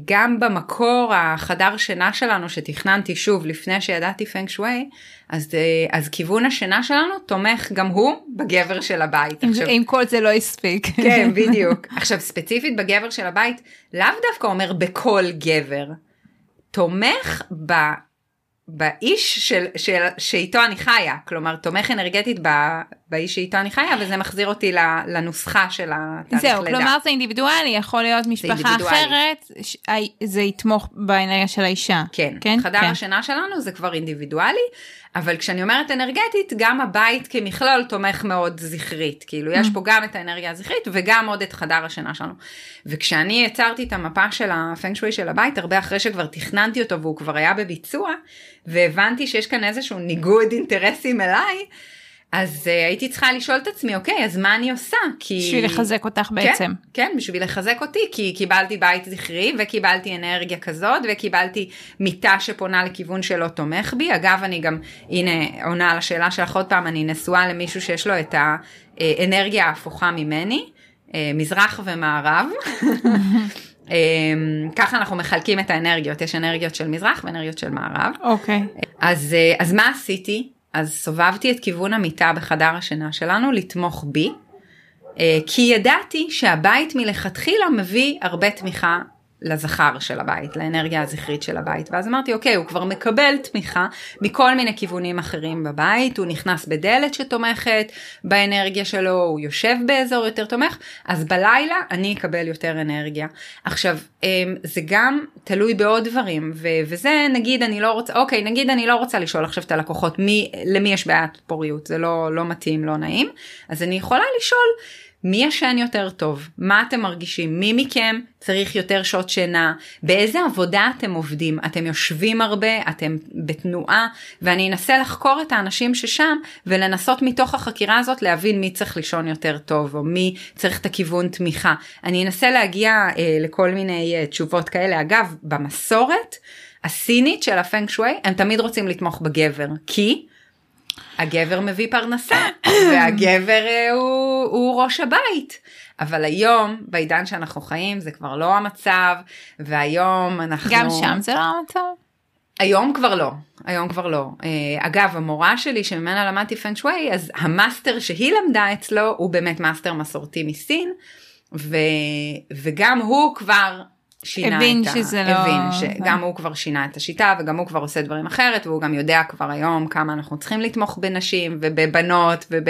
גם במקור החדר שינה שלנו שתכננתי שוב לפני שידעתי פנג שווי, אז, אז כיוון השינה שלנו תומך גם הוא בגבר של הבית. אם, עכשיו, אם כל זה לא הספיק כן, (laughs) בדיוק. עכשיו, ספציפית בגבר של הבית, לאו דווקא אומר בכל גבר, תומך ב... באיש של, של, שאיתו אני חיה, כלומר תומך אנרגטית ב, באיש שאיתו אני חיה וזה מחזיר אותי לנוסחה של התהליך זהו לידה. כלומר זה אינדיבידואלי יכול להיות משפחה. אחרת זה יתמוך באנרגיה של האישה כן, כן חדר כן. השינה שלנו זה כבר אינדיבידואלי, אבל כשאני אומרת אנרגטית, גם הבית כמכלול תומך מאוד זכרית, כאילו יש Mm. פה גם את האנרגיה הזכרית וגם עוד את חדר השינה שלנו. וכשאני יצרתי את המפה של הפנג שווי של הבית, הרבה אחרי שכבר תכננתי אותו והוא כבר היה בביצוע, והבנתי שיש כאן איזשהו ניגוד אינטרסים אליי, אז uh, הייתי צריכה לשאול את עצמי, אוקיי, אז מה אני עושה? כי... בשביל לחזק אותך בעצם כן, כן, בשביל לחזק אותי, כי קיבלתי בית זכרי וקיבלתי אנרגיה כזאת וקיבלתי מיטה שפונה לכיוון שלא תומך בי. אגב, אני גם, הנה, עונה על השאלה שלך עוד פעם, אני נשואה למישהו שיש לו את האנרגיה ההפוכה ממני, אה, מזרח ומערב. (laughs) אמ, ככה אנחנו מחלקים את האנרגיות, יש אנרגיות של מזרח ואנרגיות של מערב. אוקיי. אז, אה, אז מה עשיתי? אז סובבתי את כיוון המיטה בחדר השינה שלנו לתמוך בי, אה, כי ידעתי שהבית מלכתחילה מביא הרבה תמיכה לזכר של הבית, לאנרגיה הזכרית של הבית. ואז אמרתי, אוקיי, הוא כבר מקבל תמיכה מכל מיני כיוונים אחרים בבית, הוא נכנס בדלת שתומכת באנרגיה שלו, הוא יושב באזור יותר תומך, אז בלילה אני אקבל יותר אנרגיה. עכשיו, אמ, זה גם תלוי בעוד דברים, ו- וזה נגיד אני לא רוצה, אוקיי, נגיד אני לא רוצה לשאול עכשיו את הלקוחות מי, למי יש בעיית פוריות, זה לא, לא מתאים, לא נעים, אז אני יכולה לשאול, מי ישן יותר טוב? מה אתם מרגישים? מי מכם צריך יותר שעות שינה? באיזה עבודה אתם עובדים? אתם יושבים הרבה? אתם בתנועה? ואני אנסה לחקור את האנשים ששם ולנסות מתוך החקירה הזאת להבין מי צריך לישון יותר טוב או מי צריך את הכיוון תמיכה. אני אנסה להגיע אה, לכל מיני אה, תשובות כאלה. אגב, במסורת הסינית של הפנג שווי הם תמיד רוצים לתמוך בגבר כי הגבר מביא פרנסה והגבר אה, הוא, הוא ראש הבית. אבל היום בעידן שאנחנו חיים זה כבר לא המצב והיום אנחנו גם שם זה לא המצב? היום כבר לא היום כבר לא uh, אגב המורה שלי שממנה למדתי פנג שווי אז המאסטר שהיא למדה אצלו הוא באמת מאסטר מסורתי מסין ו, וגם הוא כבר שינה הבין את ה... שזה לא- הבין שגם הוא כבר שינה את השיטה וגם הוא כבר עושה דברים אחרת והוא גם יודע כבר היום כמה אנחנו צריכים לתמוך בנשים ובבנות וב...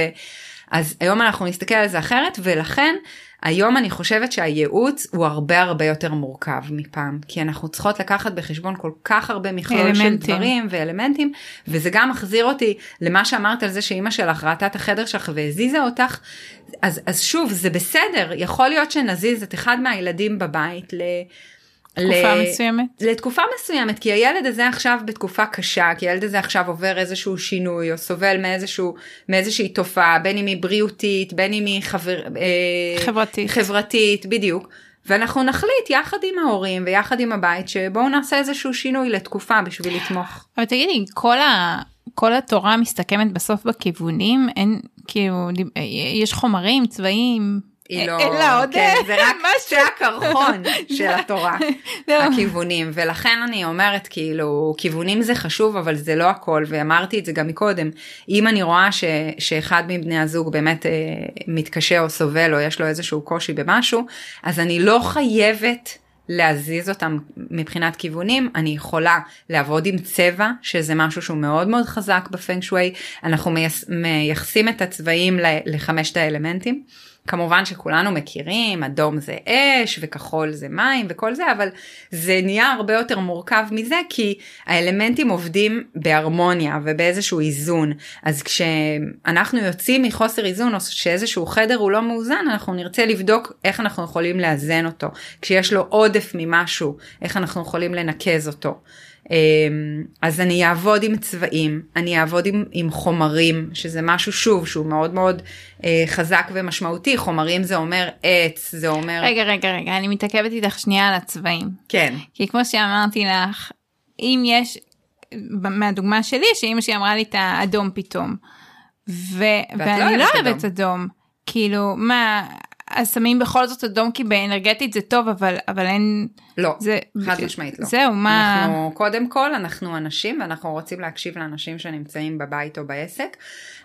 אז היום אנחנו נסתכל על זה אחרת ולכן היום אני חושבת שהייעוץ הוא הרבה הרבה יותר מורכב מפעם כי אנחנו צריכות לקחת בחשבון כל כך הרבה מכלול של אלמנטים. דברים ואלמנטים וזה גם מחזיר אותי למה שאמרת על זה שאימא שלך ראתה את החדר שלך והזיזה אותך אז, אז שוב זה בסדר יכול להיות שנזיז את אחד מהילדים בבית ל... תקופה ל- מסוימת? לתקופה מסוימת כי הילד הזה עכשיו בתקופה קשה כי הילד הזה עכשיו עובר איזשהו שינוי או סובל מאיזשהו מאיזושהי תופעה בין אם היא בריאותית בין אם היא חבר, אה, חברתית. חברתית בדיוק ואנחנו נחליט יחד עם ההורים ויחד עם הבית שבואו נעשה איזשהו שינוי לתקופה בשביל לתמוך. אבל תגידי, כל, ה... כל התורה מסתכמת בסוף בכיוונים? אין, כאילו, דיב- יש חומרים, צבעים? היא לא, אין לה עוד כן, זה רק. (laughs) קצה הקרחון (laughs) של התורה, (laughs) לא. הכיוונים, ולכן אני אומרת כאילו, כיוונים זה חשוב, אבל זה לא הכל, ואמרתי את זה גם מקודם, אם אני רואה ש, שאחד מבני הזוג באמת אה, מתקשה או סובל, או יש לו איזשהו קושי במשהו, אז אני לא חייבת להזיז אותם מבחינת כיוונים, אני יכולה לעבוד עם צבע, שזה משהו שהוא מאוד מאוד חזק בפנג שווי, אנחנו מייס, מייחסים את הצבעים לחמשת האלמנטים. כמובן שכולנו מכירים, אדום זה אש וכחול זה מים וכל זה, אבל זה נהיה הרבה יותר מורכב מזה כי האלמנטים עובדים בהרמוניה ובאיזשהו איזון. אז כשאנחנו יוצאים מחוסר איזון או שאיזשהו חדר הוא לא מאוזן, אנחנו נרצה לבדוק איך אנחנו יכולים לאזן אותו. כשיש לו עודף ממשהו, איך אנחנו יכולים לנקז אותו. אמ, אז אני אעבוד עם צבעים, אני אעבוד עם, עם חומרים, שזה משהו שוב שהוא מאוד מאוד אה, חזק ומשמעותי, חומרים זה אומר עץ, זה אומר... רגע, רגע, רגע, אני מתעכבת איתך שנייה על הצבעים. כן, כי כמו שאמרתי לך, אם יש, מהדוגמה שלי, שאימא שלי אמרה לי את האדום פתאום. ו- לא ואני לא אוהבת אוהבת אדום. כאילו, מה, אז שמים בכל זאת אדום כי באנרגטית זה טוב, אבל, אבל אין... לא, זה, חד משמעית לא. זהו, מה... אנחנו, קודם כל, אנחנו אנשים ואנחנו רוצים להקשיב לאנשים שנמצאים בבית או בעסק.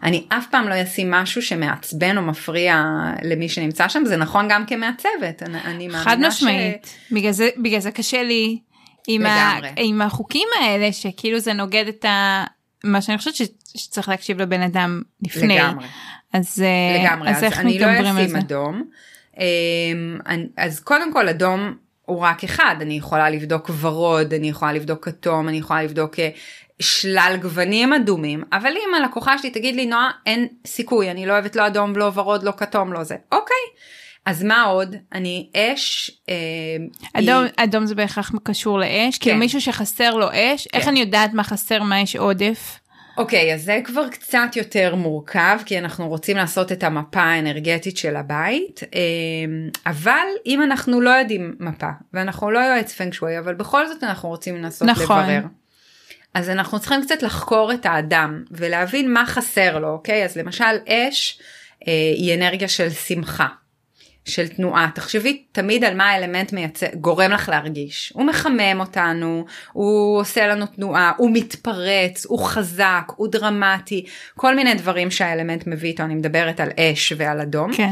אני אף פעם לא אשים משהו שמעצבן או מפריע למי שנמצא שם, זה נכון גם כמעצבת. אני, אני חד משמעית. בגלל, זה, בגלל זה קשה לי עם, ה. עם החוקים האלה, שכאילו זה נוגד את ה... מה שאני חושבת ש, שצריך להקשיב לבן אדם לפני. לגמרי. אז, אה, לגמרי, אז אז איך לא מתגברים על אשים זה? אדום. אמ, אני- אז קודם כל אדום הוא רק אחד, אני יכולה לבדוק ורוד, אני יכולה לבדוק כתום, אני יכולה לבדוק אה, שלל גוונים אדומים, אבל אם הלקוחה שלי תגיד לי נועה אין סיכוי, אני לא אוהבת לא אדום, לא ורוד, לא כתום, לא זה, אוקיי. אז מה עוד? אני אש. אה, אדום, היא- אדום זה בהכרח קשור לאש, כאילו כן. מישהו שחסר לו אש, איך כן. אני יודעת מה חסר, מה יש עודף? אוקיי, אז זה כבר קצת יותר מורכב, כי אנחנו רוצים לעשות את המפה האנרגטית של הבית, אמ, אבל אם אנחנו לא יודעים מפה, ואנחנו לא יועץ פנג שווי, אבל בכל זאת אנחנו רוצים לנסות נכון. לברר. אז אנחנו צריכים קצת לחקור את האדם ולהבין מה חסר לו, אוקיי? אז למשל אש אה, היא אנרגיה של שמחה, של תנועה. תחשבי תמיד על מה האלמנט מייצר, גורם לך להרגיש. הוא מחמם אותנו, הוא עושה לנו תנועה, הוא מתפרץ, הוא חזק, הוא דרמטי, כל מיני דברים שהאלמנט מביא איתו, אני מדברת על אש ועל אדום. כן.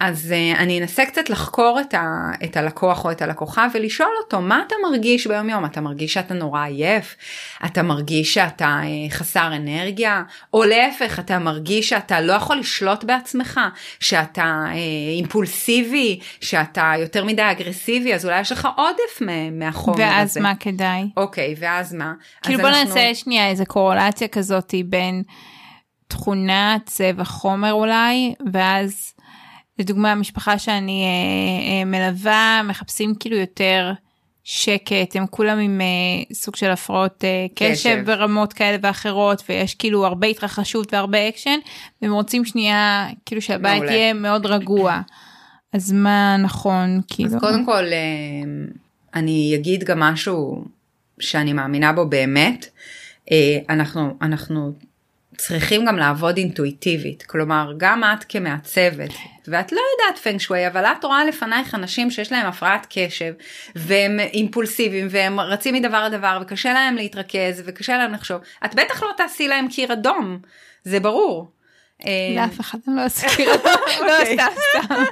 אז uh, אני אנסה קצת לחקור את, ה, את הלקוח או את הלקוחה ולשאול אותו מה אתה מרגיש ביום יום אתה מרגיש שאתה נורא עייף אתה מרגיש שאתה uh, חסר אנרגיה או להפך אתה מרגיש שאתה לא יכול לשלוט בעצמך שאתה uh, אימפולסיבי שאתה יותר מדי אגרסיבי אז אולי יש לך עודף מהחומר ואז הזה. ואז מה כדאי? אוקיי ואז מה? כאילו בוא אנחנו... נעשה שנייה איזה קורלציה כזאת בין תכונה צבע חומר אולי ואז. לדוגמה המשפחה שאני אה, אה, מלווה מחפשים כאילו יותר שקט הם כולם עם אה, סוג של הפרעות אה, קשב, קשב. ברמות כאלה ואחרות ויש כאילו הרבה התרחשות והרבה אקשן והם רוצים שנייה כאילו שהבית מעולה. יהיה מאוד רגוע. אז מה נכון כאילו? אז קודם כל אה, אני אגיד גם משהו שאני מאמינה בו באמת. אה, אנחנו אנחנו צריכים גם לעבוד אינטואיטיבית כלומר גם את כמעצבת ואת לא יודעת פנג שווי אבל את רואה לפנייך אנשים שיש להם הפרעת קשב והם אימפולסיביים והם רצים מדבר לדבר וקשה להם להתרכז וקשה להם לחשוב את בטח לא תעשי להם קיר אדום זה ברור. לאף אחד לא עושה (laughs) קיר אדום, לא אוקיי. סתם סתם.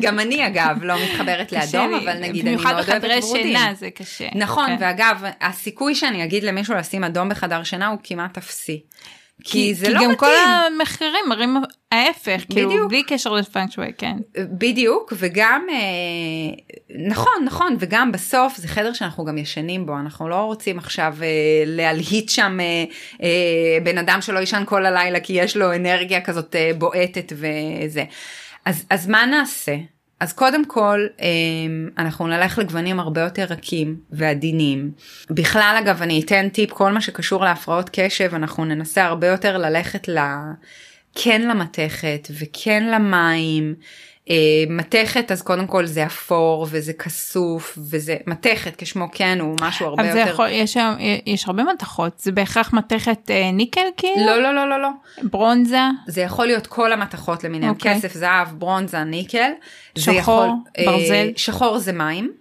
גם אני אגב לא מתחברת לאדום אבל נגיד אני מאוד אוהבת ורודים. במיוחד בחדרי שינה זה קשה. נכון כן. ואגב הסיכוי שאני אגיד למישהו לשים אדום בחדר שינה הוא כמעט אפסי. כי זה כי לא גם מתאים. כל המחקרים מראים ההפך, כאילו בלי קשר לפאנקשווי, כן. בדיוק, וגם, אה, נכון, נכון, וגם בסוף זה חדר שאנחנו גם ישנים בו, אנחנו לא רוצים עכשיו אה, להלהיט שם אה, אה, בן אדם שלא יישן כל הלילה כי יש לו אנרגיה כזאת אה, בועטת וזה. אז, אז מה נעשה? אז קודם כל אמ, אנחנו נלך לגוונים הרבה יותר רכים ועדינים. בכלל אגב אני אתן טיפ כל מה שקשור להפרעות קשב אנחנו ננסה הרבה יותר ללכת ל... כן למתכת וכן למים. אה, מתכת אז קודם כל זה אפור וזה כסוף וזה מתכת כשמו כן הוא משהו הרבה יותר. יכול, יש, יש הרבה מתכות זה בהכרח מתכת אה, ניקל כאילו? לא לא לא לא לא. ברונזה? זה יכול להיות כל המתכות למיניהם okay. אוקיי. כסף זהב ברונזה ניקל. שחור יכול, ברזל. אה, שחור זה מים.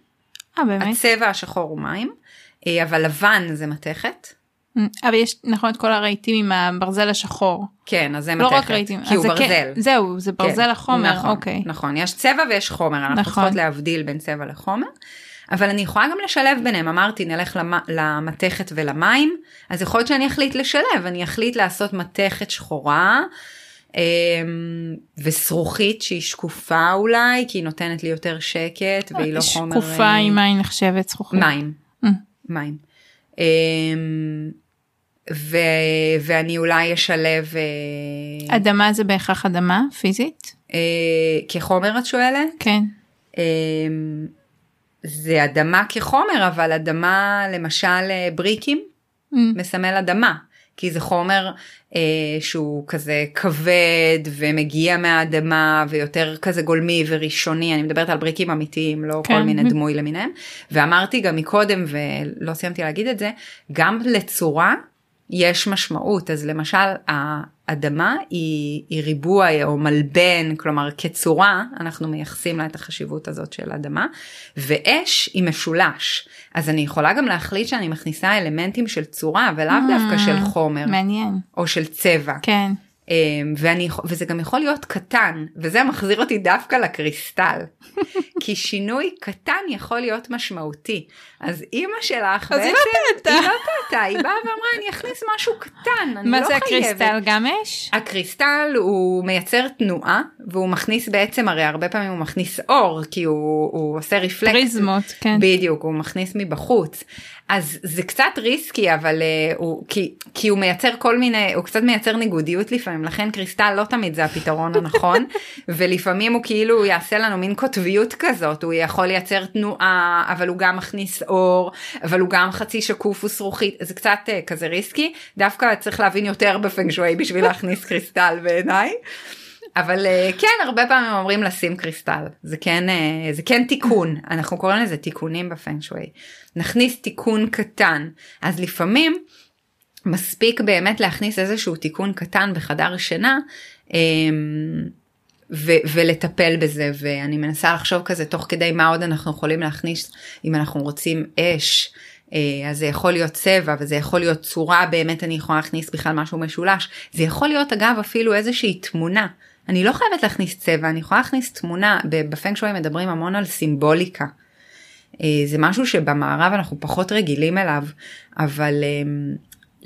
אה באמת? הצבע השחור הוא מים אה, אבל לבן זה מתכת. אבל יש נכון את כל הרהיטים עם הברזל השחור. כן, אז זה מתכת. לא רק רהיטים. כי הוא זה ברזל. כן, זהו, זה ברזל כן, החומר, נכון, אוקיי. נכון, יש צבע ויש חומר, אנחנו נכון. צריכות להבדיל בין צבע לחומר. אבל אני יכולה גם לשלב ביניהם, אמרתי נלך למ... למתכת ולמים, אז יכול להיות שאני אחליט לשלב, אני אחליט לעשות מתכת שחורה. אמ, ושרוכית שהיא שקופה אולי כי היא נותנת לי יותר שקט והיא לא חומר שקופה אה, עם מים נחשבת זכוכית מים mm. מים אמ, ו... ואני אולי אשלב... אה, אדמה זה בהכרח אדמה פיזית? אה, כחומר את שואלת? כן. אה, זה אדמה כחומר אבל אדמה למשל בריקים mm. מסמל אדמה כי זה חומר אה, שהוא כזה כבד ומגיע מהאדמה ויותר כזה גולמי וראשוני אני מדברת על בריקים אמיתיים לא כן. כל מיני דמוי למיניהם ואמרתי גם מקודם ולא סיימתי להגיד את זה גם לצורה יש משמעות. אז למשל האדמה היא, היא ריבוע או מלבן כלומר כצורה אנחנו מייחסים לה את החשיבות הזאת של אדמה ואש היא משולש. אז אני יכולה גם להחליט שאני מכניסה אלמנטים של צורה ולאו דווקא של חומר. מעניין. או של צבע. כן ואני, וזה גם יכול להיות קטן, וזה מחזיר אותי דווקא לקריסטל. (laughs) כי שינוי קטן יכול להיות משמעותי. אז אימא שלך אז בעצם, היא לא טעתה. היא לא טעתה, היא באה ואמרה אני אכניס משהו קטן, אני לא חייבת. מה זה הקריסטל גם אש? הקריסטל הוא מייצר תנועה, והוא מכניס בעצם, הרי הרבה פעמים הוא מכניס אור, כי הוא, הוא עושה רפלקט. פריזמות, כן. בדיוק, הוא מכניס מבחוץ. אז זה קצת ריסקי אבל uh, הוא כי כי הוא מייצר כל מיני הוא קצת מייצר ניגודיות לפעמים לכן קריסטל לא תמיד זה הפתרון הנכון (laughs) ולפעמים הוא כאילו יעשה לנו מין קוטביות כזאת. הוא יכול לייצר תנועה אבל הוא גם מכניס אור אבל הוא גם חצי שקוף ושרוכית זה קצת uh, כזה ריסקי. דווקא צריך להבין יותר בפנגשווי בשביל להכניס קריסטל בעיניי. אבל uh, כן הרבה פעמים אומרים לשים קריסטל. זה כן uh, זה כן תיקון. אנחנו קוראים לזה תיקונים בפנגשווי. נכניס תיקון קטן. אז לפעמים מספיק באמת להכניס איזשהו תיקון קטן בחדר שינה. אמ, ו- ולטפל בזה ואני מנסה לחשוב כזה תוך כדי מה עוד אנחנו יכולים להכניס אם אנחנו רוצים אש. אה, אז זה יכול להיות צבע וזה יכול להיות צורה באמת אני יכולה להכניס בכלל משהו משולש זה יכול להיות אגב אפילו איזושהי תמונה אני לא חייבת להכניס צבע אני יכולה להכניס תמונה בפנק שווי מדברים המון על סימבוליקה. אה, זה משהו שבמערב אנחנו פחות רגילים אליו אבל אמ,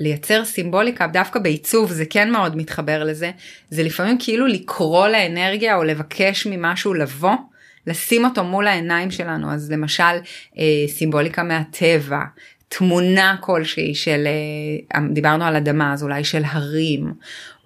לייצר סימבוליקה דווקא בעיצוב זה כן מאוד מתחבר לזה זה לפעמים כאילו לקרוא לאנרגיה או לבקש ממשהו לבוא לשים אותו מול העיניים שלנו. אז למשל אה, סימבוליקה מהטבע תמונה כלשהי של אה, דיברנו על אדמה אז אולי של הרים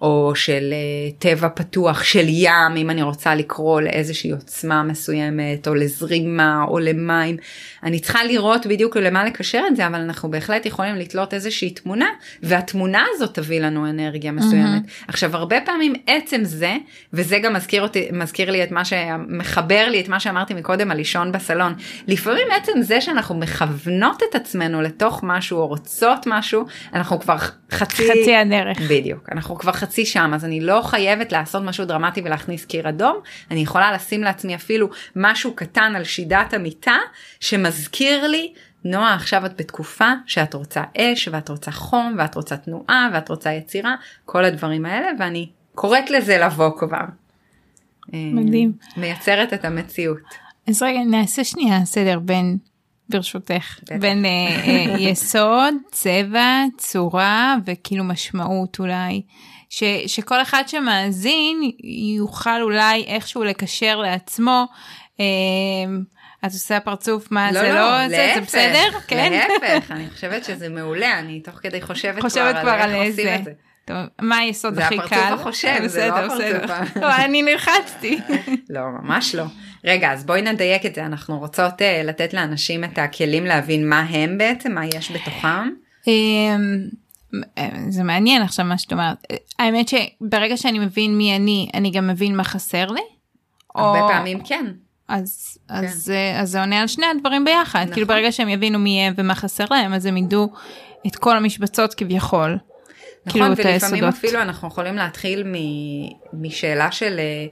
או של uh, טבע פתוח של ים אם אני רוצה לקרוא לאיזושהי עוצמה מסוימת או לזרימה או למים. אני צריכה לראות בדיוק למה לקשר את זה אבל אנחנו בהחלט יכולים לתלות איזושהי תמונה והתמונה הזאת תביא לנו אנרגיה מסוימת. Mm-hmm. עכשיו הרבה פעמים עצם זה וזה גם מזכיר אותי מזכיר לי את מה שמחבר לי את מה שאמרתי מקודם על לישון בסלון לפעמים עצם זה שאנחנו מכוונות את עצמנו לתוך משהו או רוצות משהו אנחנו כבר חצי חצי הדרך בדיוק אנחנו כבר חצי שם אז אני לא חייבת לעשות משהו דרמטי ולהכניס קיר אדום אני יכולה לשים לעצמי אפילו משהו קטן על שידת המיטה שמזכיר לי נועה עכשיו את בתקופה שאת רוצה אש ואת רוצה חום ואת רוצה תנועה ואת רוצה יצירה כל הדברים האלה ואני קוראת לזה לבוא כבר. מדהים. מייצרת את המציאות. אז רגע נעשה שנייה סדר בין ברשותך. בין אה, אה, יסוד צבע צורה וכאילו משמעות אולי ש, שכל אחד שמאזין יוכל אולי איכשהו לקשר לעצמו. אה, את עושה פרצוף מה לא, זה לא, לא זה, להפך, זה בסדר? כן. להפך, אני (laughs) חושבת שזה מעולה, אני תוך כדי חושבת, חושבת כבר, על איך עושים את זה. טוב, מה היסוד הכי קל? זה הפרצוף החושב, זה לא הפרצוף. לא, (laughs) אני נלחצתי. (laughs) לא, ממש לא. רגע, אז בואי נדייק את זה, אנחנו רוצות uh, לתת לאנשים את הכלים להבין מה הם בעצם, מה יש בתוכם. זה מעניין עכשיו מה שאת אומרת. האמת שברגע שאני מבין מי אני, אני גם מבין מה חסר לי. הרבה או... פעמים כן. אז, כן. אז, אה, אז זה עונה על שני הדברים ביחד. נכון. כאילו ברגע שהם יבינו מי הם ומה חסר להם, אז הם ידעו את כל המשבצות כביכול. נכון, כאילו ולפעמים אפילו אנחנו יכולים להתחיל מ, משאלה של... אה,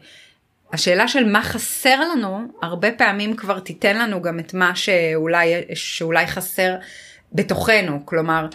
השאלה של מה חסר לנו, הרבה פעמים כבר תיתן לנו גם את מה שאולי, שאולי חסר בתוכנו. כלומר,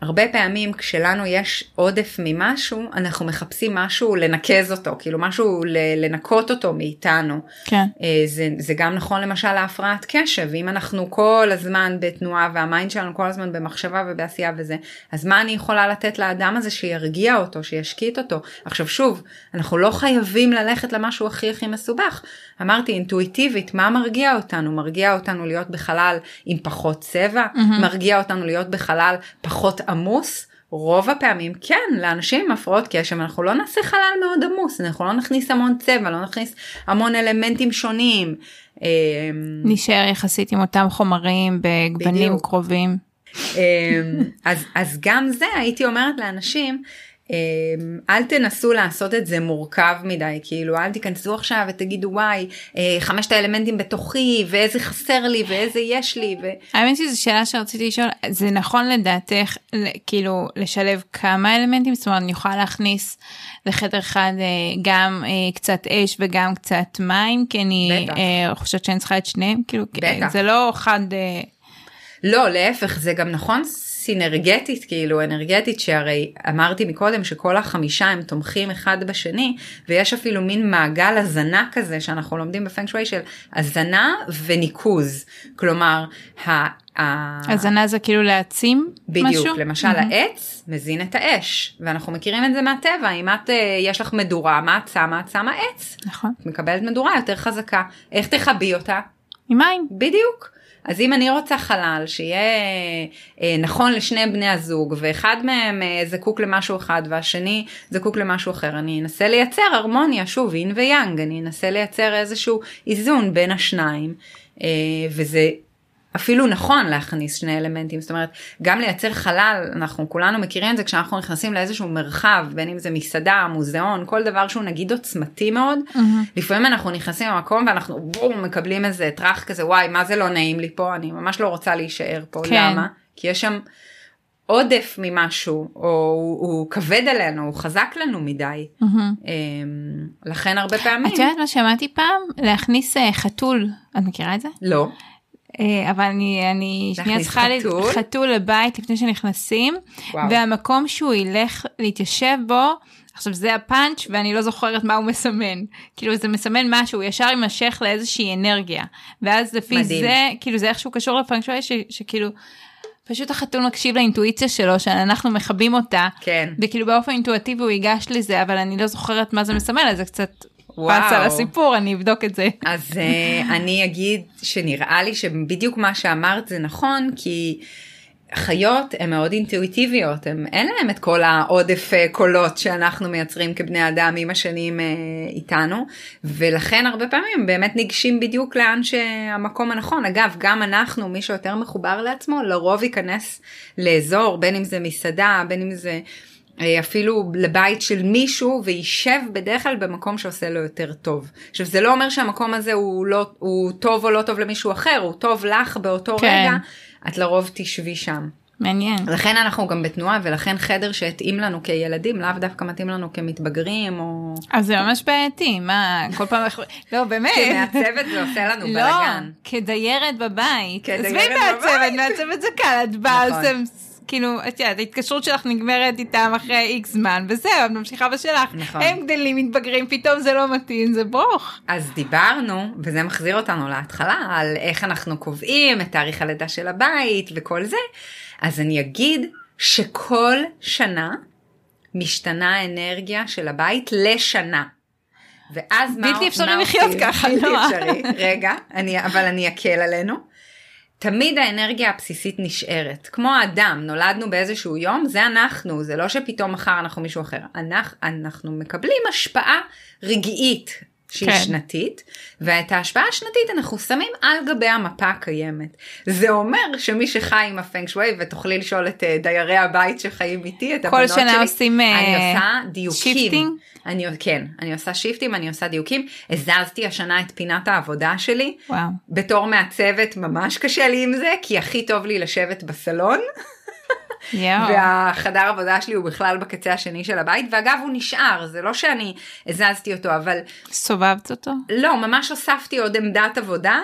הרבה פעמים כשלנו יש עודף ממשהו, אנחנו מחפשים משהו לנקז אותו, כאילו משהו לנקות אותו מאיתנו. כן. אה, זה, זה גם נכון למשל להפרעת קשב, אם אנחנו כל הזמן בתנועה והמיינד שלנו כל הזמן במחשבה ובעשייה וזה, אז מה אני יכולה לתת לאדם הזה שירגיע אותו, שישקיט אותו? עכשיו שוב, אנחנו לא חייבים ללכת למשהו הכי הכי מסובך. אמרתי אינטואיטיבית, מה מרגיע אותנו? מרגיע אותנו להיות בחלל עם פחות צבע? Mm-hmm. מרגיע אותנו להיות בחלל פחות עמוס? רוב הפעמים כן, לאנשים עם הפרעות קשב אנחנו לא נעשה חלל מאוד עמוס, אנחנו לא נכניס המון צבע, לא נכניס המון אלמנטים שונים. אמ, נשאר יחסית עם אותם חומרים בגוונים. קרובים. אמ, אז, אז גם זה הייתי אומרת לאנשים, אל תנסו לעשות את זה מורכב מדי כאילו אל תיכנסו עכשיו ותגידו וואי אה, חמשת האלמנטים בתוכי ואיזה חסר לי ואיזה יש לי. ו... האמת שזו שאלה שרציתי לשאול זה נכון לדעתך כאילו לשלב כמה אלמנטים זאת אומרת אני יכולה להכניס לחדר אחד אה, גם אה, קצת אש וגם קצת מים כי אני חושבת שאני צריכה את שניהם כאילו בטח. זה לא חד. לא להפך זה גם נכון סינרגטית כאילו אנרגטית שהרי אמרתי מקודם שכל החמישה הם תומכים אחד בשני ויש אפילו מין מעגל הזנה כזה שאנחנו לומדים בפנק שווי של הזנה וניקוז כלומר. הזנה זה כאילו להעצים בדיוק, משהו? בדיוק, למשל mm-hmm. העץ מזין את האש, ואנחנו מכירים את זה מהטבע, אם את, אה, יש לך מדורה, מה את שמה? את שמה עץ. נכון. את מקבלת מדורה יותר חזקה, איך תכבי אותה? עם מים. בדיוק. אז אם אני רוצה חלל שיהיה אה, נכון לשני בני הזוג ואחד מהם אה, זקוק למשהו אחד והשני זקוק למשהו אחר, אני אנסה לייצר הרמוניה, שוב אין ויאנג, אני אנסה לייצר איזשהו איזון בין השניים אה, וזה אפילו נכון להכניס שני אלמנטים זאת אומרת גם לייצר חלל אנחנו כולנו מכירים את זה כשאנחנו נכנסים לאיזשהו מרחב בין אם זה מסעדה מוזיאון כל דבר שהוא נגיד עוצמתי מאוד mm-hmm. לפעמים אנחנו נכנסים למקום ואנחנו בום מקבלים איזה טראח כזה וואי מה זה לא נעים לי פה אני ממש לא רוצה להישאר פה כן. למה כי יש שם עודף ממשהו, או הוא, הוא כבד עלינו, הוא חזק לנו מדי. אמ, לכן הרבה פעמים, את יודעת מה שמעתי פעם? להכניס אה, חתול. את מכירה את זה? לא, אבל אני, אני שנייה צריכה חתול? חתול לבית לפני שנכנסים, וואו. והמקום שהוא ילך להתיישב בו, עכשיו זה הפאנץ' ואני לא זוכרת מה הוא מסמן. כאילו זה מסמן משהו, ישר יימשך לאיזושהי אנרגיה. ואז לפי מדהים. זה, כאילו זה איכשהו קשור לפנקשווי שכאילו, פשוט החתול מקשיב לאינטואיציה שלו, שאנחנו מכבים אותה. כן, וכאילו באופן אינטואטיבי הוא ייגש לזה, אבל אני לא זוכרת מה זה מסמל, אז זה קצת. פס על הסיפור, אני אבדוק את זה. אז uh, אני אגיד שנראה לי שבדיוק מה שאמרת זה נכון, כי חיות הן מאוד אינטואיטיביות, הם, אין להם את כל העודף uh, קולות שאנחנו מייצרים כבני אדם עם השנים uh, איתנו, ולכן הרבה פעמים באמת ניגשים בדיוק לאן שהמקום הנכון. אגב, גם אנחנו, מי שיותר מחובר לעצמו, לרוב ייכנס לאזור, בין אם זה מסעדה, בין אם זה... אה, אפילו לבית של מישהו וישב בדרך כלל במקום שעושה לו יותר טוב. עכשיו זה לא אומר שהמקום הזה הוא, לא, הוא טוב או לא טוב למישהו אחר, הוא טוב לך באותו כן. רגע, את לרוב תשבי שם. מעניין. לכן אנחנו גם בתנועה ולכן חדר שהתאים לנו כילדים לאו דווקא מתאים לנו כמתבגרים או אז זה ממש בעייתי, מה, כל פעם, אנחנו- לא באמת. כמעצבת זה עושה לנו לא, בלאגן. כדיירת בבית. כדיירת עזבי מעצבת, בבית. מעצבת זה קל, את באה, נכון. עושה, כאילו, את יודעת, ההתקשרות שלך נגמרת איתם אחרי איקס זמן, וזהו, את ממשיכה בשלך. נכון. הם גדלים, מתבגרים, פתאום זה לא מתאים, זה ברוך. אז דיברנו, וזה מחזיר אותנו להתחלה, על איך אנחנו קובעים את תאריך הלידה של הבית וכל זה, אז אני אגיד שכל שנה משתנה האנרגיה של הבית לשנה. ואז מה, בלתי אפשרי לחיות עושים? ככה, בלתי נועה. אפשרי, רגע, אני, אבל אני אקל עלינו. תמיד האנרגיה הבסיסית נשארת. כמו האדם, נולדנו באיזשהו יום, זה אנחנו, זה לא שפתאום מחר אנחנו מישהו אחר. אנחנו, אנחנו מקבלים השפעה רגעית שהיא כן. שנתית, ואת ההשפעה השנתית אנחנו שמים על גבי המפה הקיימת. זה אומר שמי שחי עם הפנג שווי, ותוכלי לשאול את אה, דיירי הבית שחיים איתי, את כל הבנות שלי, עושים, אה, אני עושה דיוקים. shifting? אני, כן, אני עושה shiftים, אני עושה דיוקים. הזזתי השנה את פינת העבודה שלי. וואו. בתור מעצבת ממש קשה לי עם זה, כי הכי טוב לי לשבת בסלון, יואו. והחדר עבודה שלי הוא בכלל בקצה השני של הבית, ואגב הוא נשאר, זה לא שאני הזזתי אותו, אבל סובבת אותו? לא, ממש הוספתי עוד עמדת עבודה.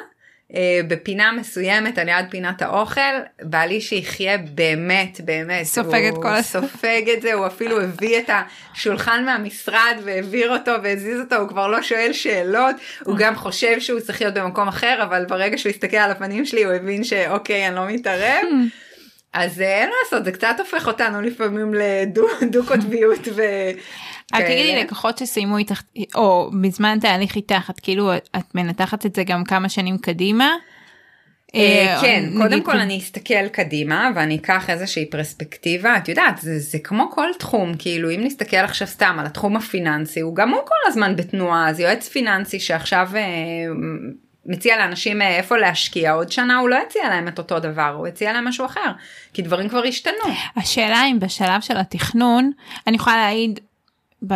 אה, בפינה מסוימת על יד פינת האוכל, בא לי שיחיה באמת באמת, סופג את כל סופג את זה, הוא אפילו הביא את השולחן מהמשרד והעביר אותו והזיז אותו, הוא כבר לא שואל שאלות, הוא גם חושב שהוא צריך להיות במקום אחר, אבל ברגע שהוא הסתכל על הפנים שלי הוא הבין שאוקיי אני לא מתערב. (laughs) אז אה, אין מה לעשות, זה קצת הופך אותנו לפעמים לדו קוטביות ו... (laughs) את כאלה. תגידי לקוחות שסיימו איתך, או בזמן תהליך איתך, את כאילו, את מנתחת את זה גם כמה שנים קדימה? אה, אה, כן, קודם כל אני אסתכל קדימה ואני אקח איזושהי פרספקטיבה, את יודעת, זה, זה כמו כל תחום, כאילו אם נסתכל עכשיו סתם על התחום הפיננסי, הוא גם הוא כל הזמן בתנועה, אז יועץ פיננסי שעכשיו אה, מציע לאנשים אה, איפה להשקיע, עוד שנה הוא לא יציע להם את אותו דבר, הוא יציע להם משהו אחר, כי דברים כבר השתנו. השאלה אם בשלב של התכנון, אני יכולה להעיד ב-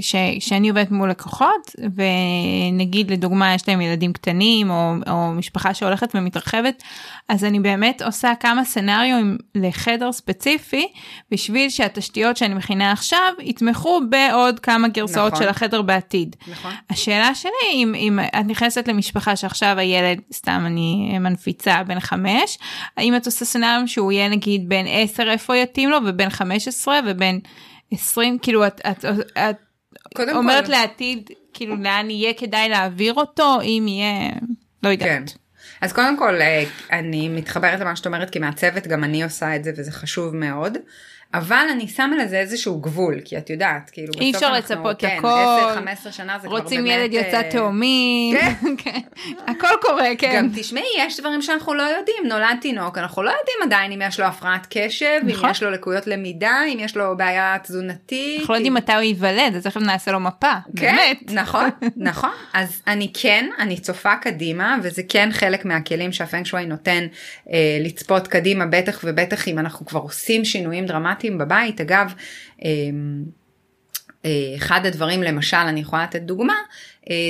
ש, שאני עובדת מול לקוחות ונגיד לדוגמה יש להם ילדים קטנים או, או משפחה שהולכת ומתרחבת אז אני באמת עושה כמה סצנריו לחדר ספציפי בשביל שהתשתיות שאני מכינה עכשיו יתמכו בעוד כמה גרסאות נכון. של החדר בעתיד. נכון. השאלה שלי אם, אם את נכנסת למשפחה שעכשיו הילד סתם אני מנפיצה בן חמש האם את עושה סצנריו שהוא יהיה נגיד בן עשר איפה יתאים לו ובין חמש עשרה ובין עשרים כאילו את, את, את קודם אומרת כל, לעתיד כאילו לאן יהיה כדאי להעביר אותו אם יהיה לא יודעת. כן. אז קודם כל אה, אני מתחברת למה שאת אומרת כי מעצבת גם אני עושה את זה וזה חשוב מאוד. אבל אני שמה לזה איזשהו גבול כי את יודעת כאילו אי אפשר לצפות כן, הכל. 10-15 שנה זה כבר רוצים באמת, ילד יצא אה, תאומים, (laughs) כן. הכל קורה כן. גם תשמעי יש דברים שאנחנו לא יודעים נולד תינוק אנחנו לא יודעים עדיין אם יש לו הפרעת קשב נכון. אם יש לו לקויות למידה אם יש לו בעיה תזונתית. אנחנו לא יודעים מתי הוא ייוולד אז תכף נעשה לו מפה. כן, באמת. נכון, (laughs) נכון. אז אני כן, אני צופה קדימה, וזה כן חלק מהכלים שהפנג שווי נותן אה, לצפות קדימה, בטח ובטח אם אנחנו כבר עושים שינויים דרמטיים בבית. אגב, אה, אה, אחד הדברים, למשל, אני יכולה לתת דוגמה,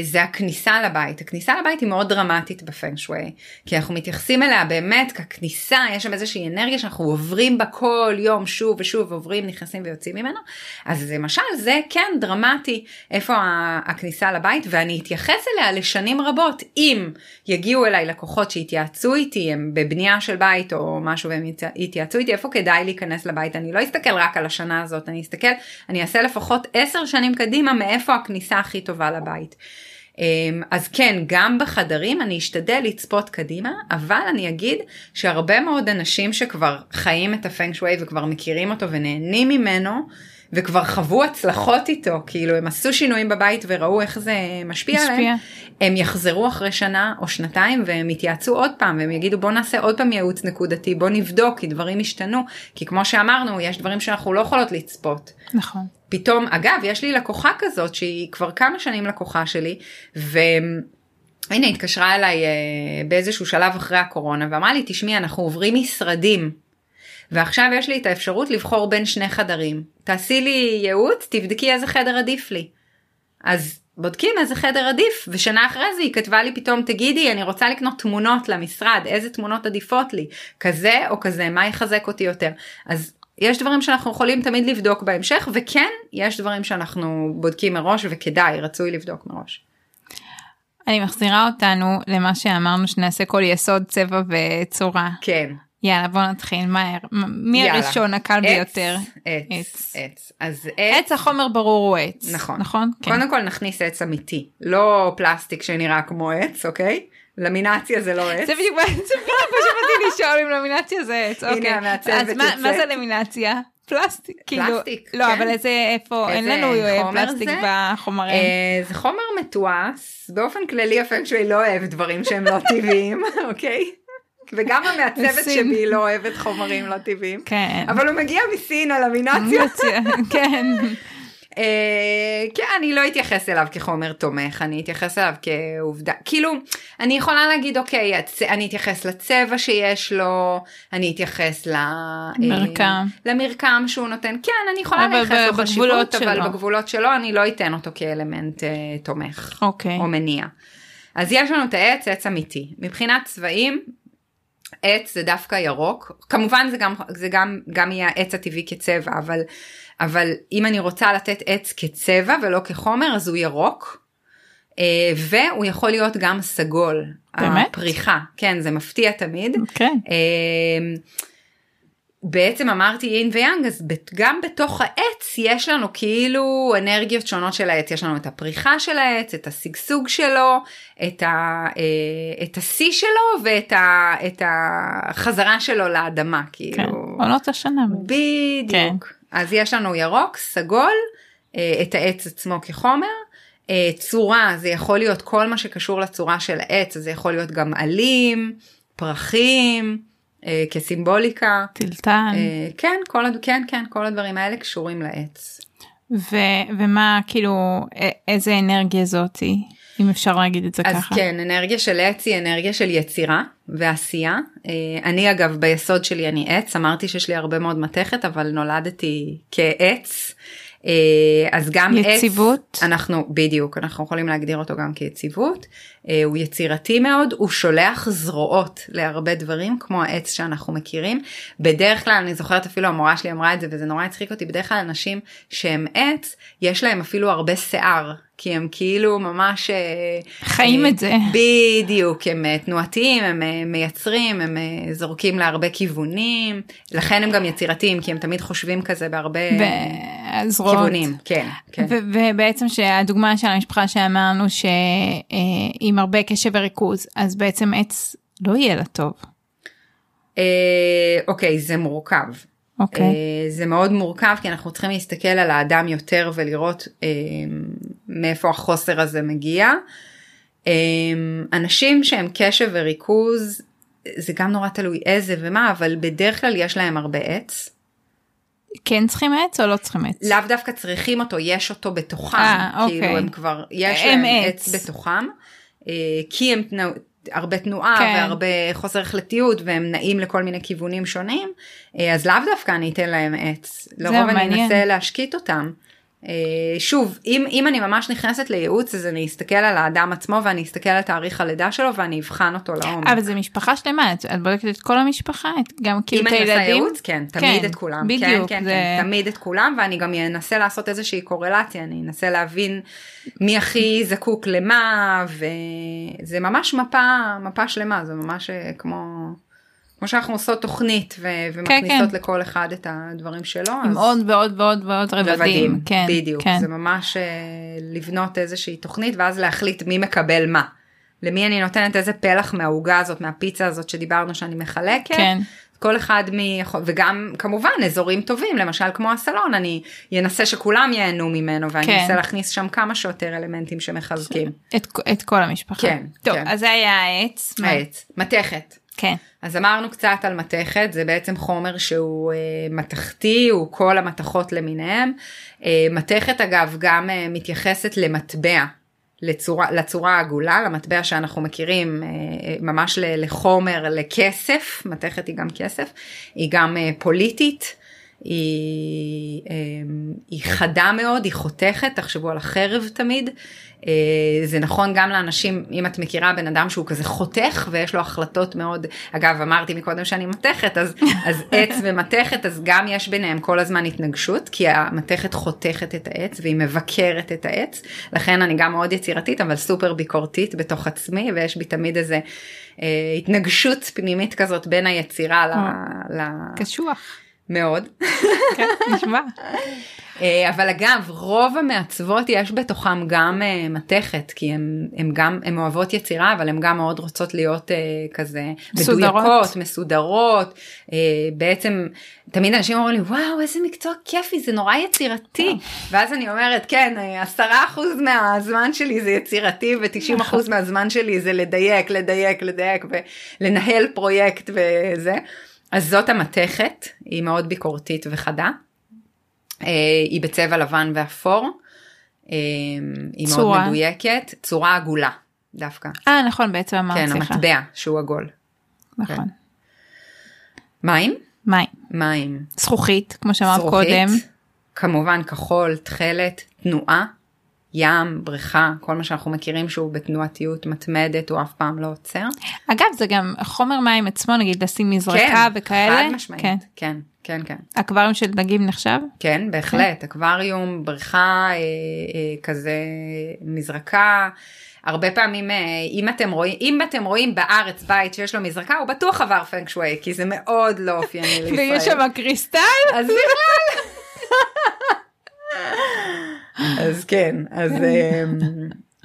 זה הכניסה לבית. הכניסה לבית היא מאוד דרמטית בפנג שווי, כי אנחנו מתייחסים אליה באמת ככניסה, יש שם איזושהי אנרגיה שאנחנו עוברים בה כל יום שוב ושוב, עוברים, נכנסים ויוצאים ממנו. אז למשל זה כן דרמטי איפה הכניסה לבית, ואני אתייחס אליה לשנים רבות. אם יגיעו אליי לקוחות שהתייעצו איתי, הם בבנייה של בית או משהו והם יתייעצו איתי, איפה כדאי להיכנס לבית, אני לא אסתכל רק על השנה הזאת, אני אסתכל, אני אעשה לפחות עשר שנים קדימה מאיפה הכניסה הכי טובה לבית. אמ, אז כן, גם בחדרים אני אשתדל לצפות קדימה, אבל אני אגיד שהרבה מאוד אנשים שכבר חיים את הפנג שווי וכבר מכירים אותו ונהנים ממנו, וכבר חוו הצלחות איתו, כאילו הם עשו שינויים בבית וראו איך זה משפיע, משפיע. עליהם, הם יחזרו אחרי שנה או שנתיים והם יתייעצו עוד פעם והם יגידו בוא נעשה עוד פעם ייעוץ נקודתי, בוא נבדוק כי דברים השתנו, כי כמו שאמרנו יש דברים שאנחנו לא יכולות לצפות. נכון. פתאום, אגב, יש לי לקוחה כזאת שהיא כבר כמה שנים לקוחה שלי, ו... הנה התקשרה אליי אה, באיזשהו שלב אחרי הקורונה ואמרה לי תשמעי אנחנו עוברים משרדים ועכשיו יש לי את האפשרות לבחור בין שני חדרים. תעשי לי ייעוץ תבדקי איזה חדר עדיף לי. אז בודקים איזה חדר עדיף ושנה אחרי זה היא כתבה לי פתאום תגידי אני רוצה לקנות תמונות למשרד איזה תמונות עדיפות לי? כזה או כזה מה יחזק אותי יותר? אז יש דברים שאנחנו יכולים תמיד לבדוק בהמשך וכן יש דברים שאנחנו בודקים מראש וכדאי רצוי לבדוק מראש. אני מחזירה אותנו למה שאמרנו שנעשה כל יסוד צבע וצורה. כן. יאללה בוא נתחיל מהר מי יאללה. הראשון הקל עץ, ביותר עץ עץ עץ אז עץ עץ החומר ברור הוא עץ נכון נכון כן. קודם כל נכניס עץ אמיתי לא פלסטיק שנראה כמו עץ אוקיי למינציה זה לא עץ. זה בדיוק מה שבאתי לשאול אם למינציה זה עץ. הנה אוקיי. המעצבת יוצאת. אז מה זה למינציה? פלסטיק. כאילו, פלסטיק, לא, אבל איזה, איפה, אין לנו אה, פלסטיק בחומרים. אה, זה חומר מתועש, באופן כללי הפנקשוי לא אוהב דברים שהם לא טבעיים, (laughs) אוקיי? וגם המעצבת שבי לא אוהבת חומרים לא טבעיים. כן. אבל הוא מגיע מסין על המינציה. כן. אה, כן, אני לא אתייחס אליו כחומר תומך, אני אתייחס אליו כעובדה, כאילו, אני יכולה להגיד, אוקיי, אני אתייחס לצבע שיש לו, אני אתייחס למרקם, אה, למרקם שהוא נותן, כן, אני יכולה להתייחס לו חשיבות, אבל בגבולות שלו אני לא אתן אותו כאלמנט אה, תומך, אוקיי. או מניע. אז יש לנו את העץ, עץ אמיתי. מבחינת צבעים, עץ זה דווקא ירוק, כמובן זה גם, זה גם, גם יהיה העץ הטבעי כצבע, אבל אבל אם אני רוצה לתת עץ כצבע ולא כחומר אז הוא ירוק. אה, והוא יכול להיות גם סגול. באמת? הפריחה, כן זה מפתיע תמיד. כן. בעצם אמרתי אין ויאנג אז גם בתוך העץ יש לנו כאילו אנרגיות שונות של העץ יש לנו את הפריחה של העץ את השגשוג שלו את, ה, אה, את השיא שלו ואת ה, את החזרה שלו לאדמה כאילו. כן, עונות השנה. בדיוק. כן. אז יש לנו ירוק, סגול, אה, את העץ עצמו כחומר. אה, צורה זה יכול להיות כל מה שקשור לצורה של העץ, זה יכול להיות גם עלים, פרחים, אה, כסימבוליקה. טלטן. כן, כל, כן, כן, כל הדברים האלה קשורים לעץ. ו- ומה כאילו איזה אנרגיה זאתי? אם אפשר להגיד את זה אז ככה. אז כן, אנרגיה של עץ היא אנרגיה של יצירה ועשייה. אה, אני אגב ביסוד שלי אני עץ, אמרתי שיש לי הרבה מאוד מתכת, אבל נולדתי כעץ. אה, אז גם יציבות עץ, אנחנו בדיוק אנחנו יכולים להגדיר אותו גם כיציבות אה, הוא יצירתי מאוד הוא שולח זרועות להרבה דברים כמו העץ שאנחנו מכירים בדרך כלל אני זוכרת אפילו המורה שלי אמרה את זה וזה נורא הצחיק אותי בדרך כלל אנשים שהם עץ יש להם אפילו הרבה שיער כי הם כאילו ממש אה, חיים את זה בדיוק הם תנועתיים הם מייצרים הם זורקים להרבה כיוונים לכן הם גם יצירתיים כי הם תמיד חושבים כזה בהרבה זרועות כיוונים כן, כן. ובעצם שהדוגמה של המשפחה שאמרנו שעם הרבה קשב וריכוז אז בעצם עץ לא יהיה לה טוב. אוקיי זה מורכב. אוקיי. Okay. זה מאוד מורכב כי אנחנו צריכים להסתכל על האדם יותר ולראות אה, מאיפה החוסר הזה מגיע. אה, אנשים שהם קשב וריכוז זה גם נורא תלוי איזה ומה אבל בדרך כלל יש להם הרבה עץ. כן צריכים עץ או לא צריכים עץ? לאו דווקא צריכים אותו, יש אותו בתוכם, 아, אה, כאילו אוקיי. הם כבר, יש הם להם עץ. עץ בתוכם, אה, כי הם הרבה תנועה כן. והרבה חוסר החלטיות והם נעים לכל מיני כיוונים שונים, אה, אז לאו דווקא אני אתן להם עץ, לרוב אני אנסה להשקיט אותם. אה, שוב, אם, אם אני ממש נכנסת לייעוץ אז אני אסתכל על האדם עצמו ואני אסתכל על תאריך הלידה שלו ואני אבחן אותו לעומק. אבל זה משפחה שלמה, את, את בודקת את כל המשפחה, את, גם כאילו אם את אני עושה הילדים? ייעוץ, כן, תמיד כן, את כולם. בדיוק, כן, כן, זה- כן, תמיד את כולם, ואני גם אנסה לעשות איזושהי קורלציה, אני אנסה להבין מי הכי זקוק למה, וזה ממש מפה, מפה שלמה, זה ממש אה, כמו... כמו שאנחנו עושות תוכנית ו- ומכניסות כן. לכל אחד את הדברים שלו. עם אז- עוד ועוד ועוד ועוד רבדים, כן, בדיוק, כן. זה ממש אה, לבנות איזושהי תוכנית ואז להחליט מי מקבל מה. למי אני נותנת איזה פלח מהעוגה הזאת, מהפיצה הזאת שדיברנו שאני מחלקת. כן. כל אחד מ... וגם כמובן אזורים טובים, למשל כמו הסלון, אני אנסה שכולם ייהנו ממנו ואני כן. אנסה להכניס שם כמה שיותר אלמנטים שמחזקים. את, את כל המשפחה. כן, טוב, כן. אז זה היה העץ. העץ, מתכת. כן. אז אמרנו קצת על מתכת, זה בעצם חומר שהוא אה, מתכתי, הוא כל המתכות למיניהם. אה, מתכת אגב גם אה, מתייחסת למטבע, לצורה, לצורה העגולה, למטבע שאנחנו מכירים אה, אה, ממש לחומר, לכסף, מתכת היא גם כסף, היא גם אה, פוליטית. היא, אה, היא חדה מאוד, היא חותכת, תחשבו על החרב תמיד. אה, זה נכון גם לאנשים, אם את מכירה בן אדם שהוא כזה חותך ויש לו החלטות מאוד, אגב אמרתי מקודם שאני מתכת, אז, אז עץ (laughs) ומתכת, אז גם יש ביניהם כל הזמן התנגשות, כי המתכת חותכת את העץ והיא מבקרת את העץ, לכן אני גם מאוד יצירתית אבל סופר ביקורתית בתוך עצמי ויש בי תמיד איזה אה, התנגשות פנימית כזאת בין היצירה ל... ל... קשוח. מאוד. כן, נשמע. (laughs) אה, אבל אגב, רוב המעצבות יש בתוכם גם אה, מתכת, כי הם גם, הן אוהבות יצירה, אבל הן גם מאוד רוצות להיות אה, כזה מסודרות. מדויקות, מסודרות. אה, בעצם, תמיד אנשים אומרים לי, וואו, איזה מקצוע כיפי, זה נורא יצירתי. ואז אני אומרת, כן, עשרה אחוז מהזמן שלי זה יצירתי, ותשעים אחוז מהזמן שלי זה לדייק, לדייק, לדייק, ולנהל פרויקט וזה. אז זאת המתכת, היא מאוד ביקורתית וחדה. אה, היא בצבע לבן ואפור. אה, היא מאוד צורה. מדויקת, צורה עגולה דווקא. אה, נכון, בעצם אמרת, כן, סליחה. המטבע שהוא עגול. נכון. מים? מים. מים. זכוכית, כמו שאמרת קודם. כמובן כחול, תכלת, תנועה, ים, בריכה, כל מה שאנחנו מכירים שהוא בתנועתיות מתמדת, הוא אף פעם לא עוצר. אגב, זה גם חומר מים עצמו, נגיד לשים מזרקה וכאלה. חד משמעית. כן. כן, כן, כן. אקווריום של דגים נחשב? כן, בהחלט, אקווריום, בריכה, אה, אה, כזה מזרקה. הרבה פעמים, אה, אם אתם רואים, אם אתם רואים בארץ בית שיש לו מזרקה, הוא בטוח עבר פנק שווי, כי זה מאוד לא אופייני (laughs) לישראל. ויש שם קריסטל? אז בכלל. אז כן, אז, אמ,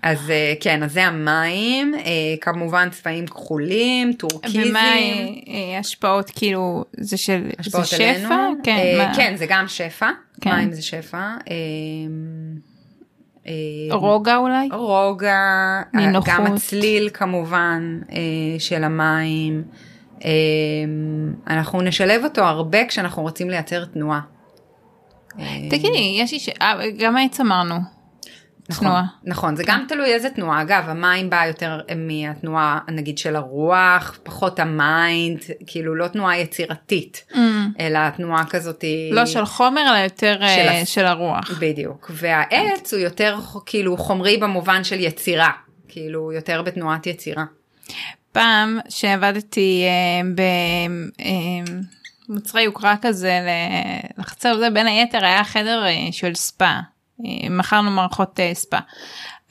אז אה, כן, אז זה המים, אה, כמובן צבעים כחולים, טורקיזים. ומה אה, השפעות כאילו, זה של זה השפעות שפע? עלינו. כן, מה- כן, זה גם שפע, כן. מים זה שפע. רוגע אולי? רוגע, נינוחות. גם הצליל כמובן של המים. אנחנו נשלב אותו הרבה כשאנחנו רוצים לייצר תנועה. אה, תגידי, יש לי ש... אה, גם העץ אמרנו. נכון, תנועה. נכון, זה גם תלוי איזה תנועה. אגב, המים בא יותר מהתנועה, נגיד, של הרוח, פחות ה mind, כאילו לא תנועה יצירתית, אלא תנועה כזאת... לא של חומר, אלא יותר אה, של הרוח. בדיוק. והעץ הוא יותר כאילו חומרי במובן של יצירה, כאילו יותר בתנועת יצירה. פעם שעבדתי אה, במוצרי יוקרה כזה לחצר זה בין היתר היה חדר אה, של ספא אה, מכרנו מערכות אה, ספא.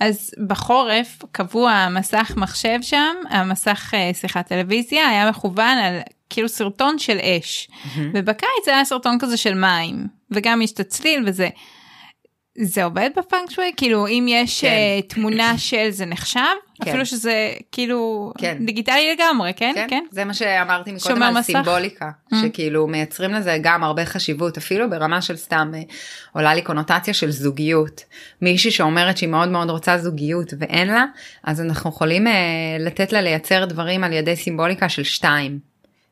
אז בחורף קבוע מסך מחשב שם המסך סליחה טלוויזיה היה מכוון על כאילו סרטון של אש ובקיץ זה היה סרטון כזה של מים וגם יש את הצליל וזה. זה עובד בפאנק שווי כאילו אם יש כן. אה, תמונה של זה נחשב כן. אפילו שזה כאילו כן. דיגיטלי לגמרי כן כן? כן זה מה שאמרתי מקודם על מסך. סימבוליקה, Mm. שכאילו מייצרים לזה גם הרבה חשיבות, אפילו ברמה של סתם אה, עולה לי קונוטציה של זוגיות. מישהי שאומרת שהיא מאוד מאוד רוצה זוגיות ואין לה, אז אנחנו יכולים אה, לתת לה לייצר דברים על ידי סימבוליקה של שתיים.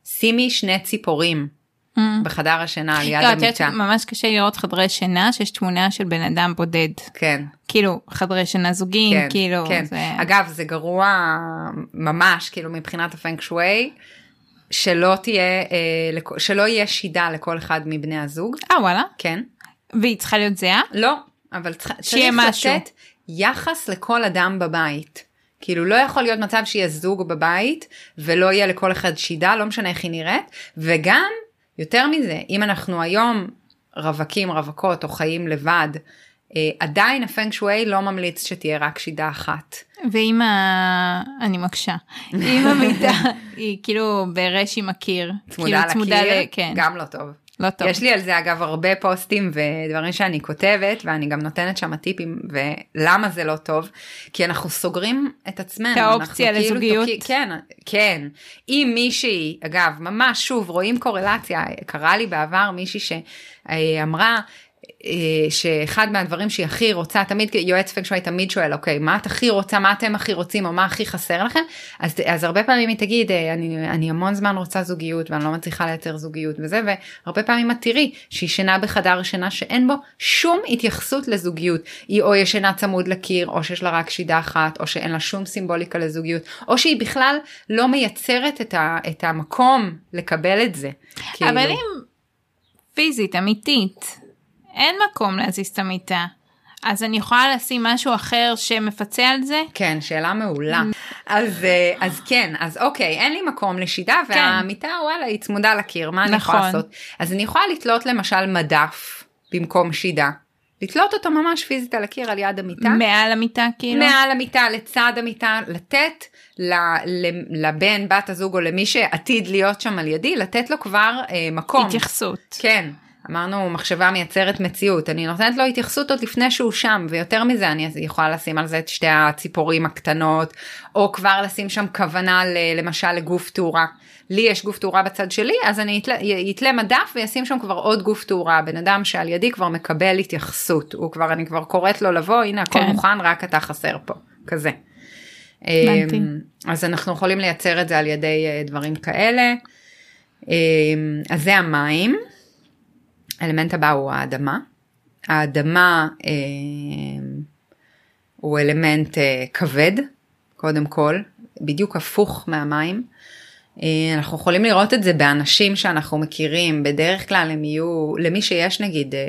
שימי שני ציפורים Mm. בחדר השינה על יד לא, המיטה. ממש קשה לראות חדרי שינה שיש תמונה של בן אדם בודד כן, כאילו חדרי שינה זוגיים כן, כאילו כן. זה... אגב, זה גרוע ממש, כאילו מבחינת הפנק שווי, שלא תהיה, אה, שלא יהיה שידה לכל אחד מבני הזוג, אה וואלה כן. והיא צריכה להיות זהה לא, אבל צריך צריך משהו. לתת יחס לכל אדם בבית. כאילו לא יכול להיות מצב שיהיה זוג בבית ולא יהיה לכל אחד שידה, לא משנה איך היא נראית, וגם, יותר מזה, אם אנחנו היום רווקים, רווקות או חיים לבד, אה, עדיין הפנג שווי לא ממליץ שתהיה רק שידה אחת. ואם ה... אני מקשה. אם המיטה (laughs) היא כאילו ברש עם הקיר. צמודה כאילו לקיר, ל... כן, גם לא טוב. לא טוב. יש לי על זה אגב הרבה פוסטים ודברים שאני כותבת ואני גם נותנת שם טיפים ולמה זה לא טוב כי אנחנו סוגרים את עצמנו. את האופציה כאילו לזוגיות. תוקעים- כן, כן. אם מישהי, אגב ממש שוב רואים קורלציה, קרה לי בעבר מישהי שאמרה שאחד מהדברים שהיא הכי רוצה תמיד יועץ פנג שווי תמיד שואל אוקיי מה את הכי רוצה מה אתם הכי רוצים או מה הכי חסר לכם אז, אז הרבה פעמים היא תגיד אה, אני, אני המון זמן רוצה זוגיות ואני לא מצליחה לייצר זוגיות וזה והרבה פעמים את תראי שהיא שינה בחדר שינה שאין בו שום התייחסות לזוגיות היא או ישנה צמוד לקיר או שיש לה רק שידה אחת או שאין לה שום סימבוליקה לזוגיות או שהיא בכלל לא מייצרת את, ה, את המקום לקבל את זה. כאילו. אבל אם פיזית, אמיתית, אין מקום להזיז את המיטה, אז אני יכולה לשים משהו אחר שמפצה על זה? כן, שאלה מעולה. אז, אה, אז כן, אז אוקיי, אין לי מקום לשידה והמיטה וואלה היא צמודה לקיר, מה אני יכולה נכון. לעשות? אז אני יכולה לתלות למשל מדף במקום שידה. לתלות אותו ממש פיזית על הקיר על יד המיטה. מעל המיטה כאילו? מעל המיטה, לצד המיטה, לתת ל- ל- לבן, בת הזוג או למי שעתיד להיות שם על ידי, לתת לו כבר אה, מקום. התייחסות. כן, אמרנו מחשבה מייצרת מציאות, אני נותנת לו התייחסות עוד לפני שהוא שם, ויותר מזה אני יכולה לשים על זה את שתי הציפורים הקטנות, או כבר לשים שם כוונה ל- למשל לגוף תאורה. לי יש גוף תאורה בצד שלי, אז אני אתלה, מדף וישים שם כבר עוד גוף תאורה, בן אדם שעל ידי כבר מקבל התייחסות, הוא כבר, אני כבר קוראת לו לבוא, הנה הכל כן. מוכן, רק אתה חסר פה, כזה. אמ, אז אנחנו יכולים לייצר את זה על ידי אה, דברים כאלה. אמ, אז זה המים. האלמנט הבא הוא האדמה. האדמה אה, הוא אלמנט אה, כבד, קודם כל, בדיוק הפוך מהמים. אה, אנחנו יכולים לראות את זה באנשים שאנחנו מכירים, בדרך כלל הם יהיו, למי שיש נגיד אה,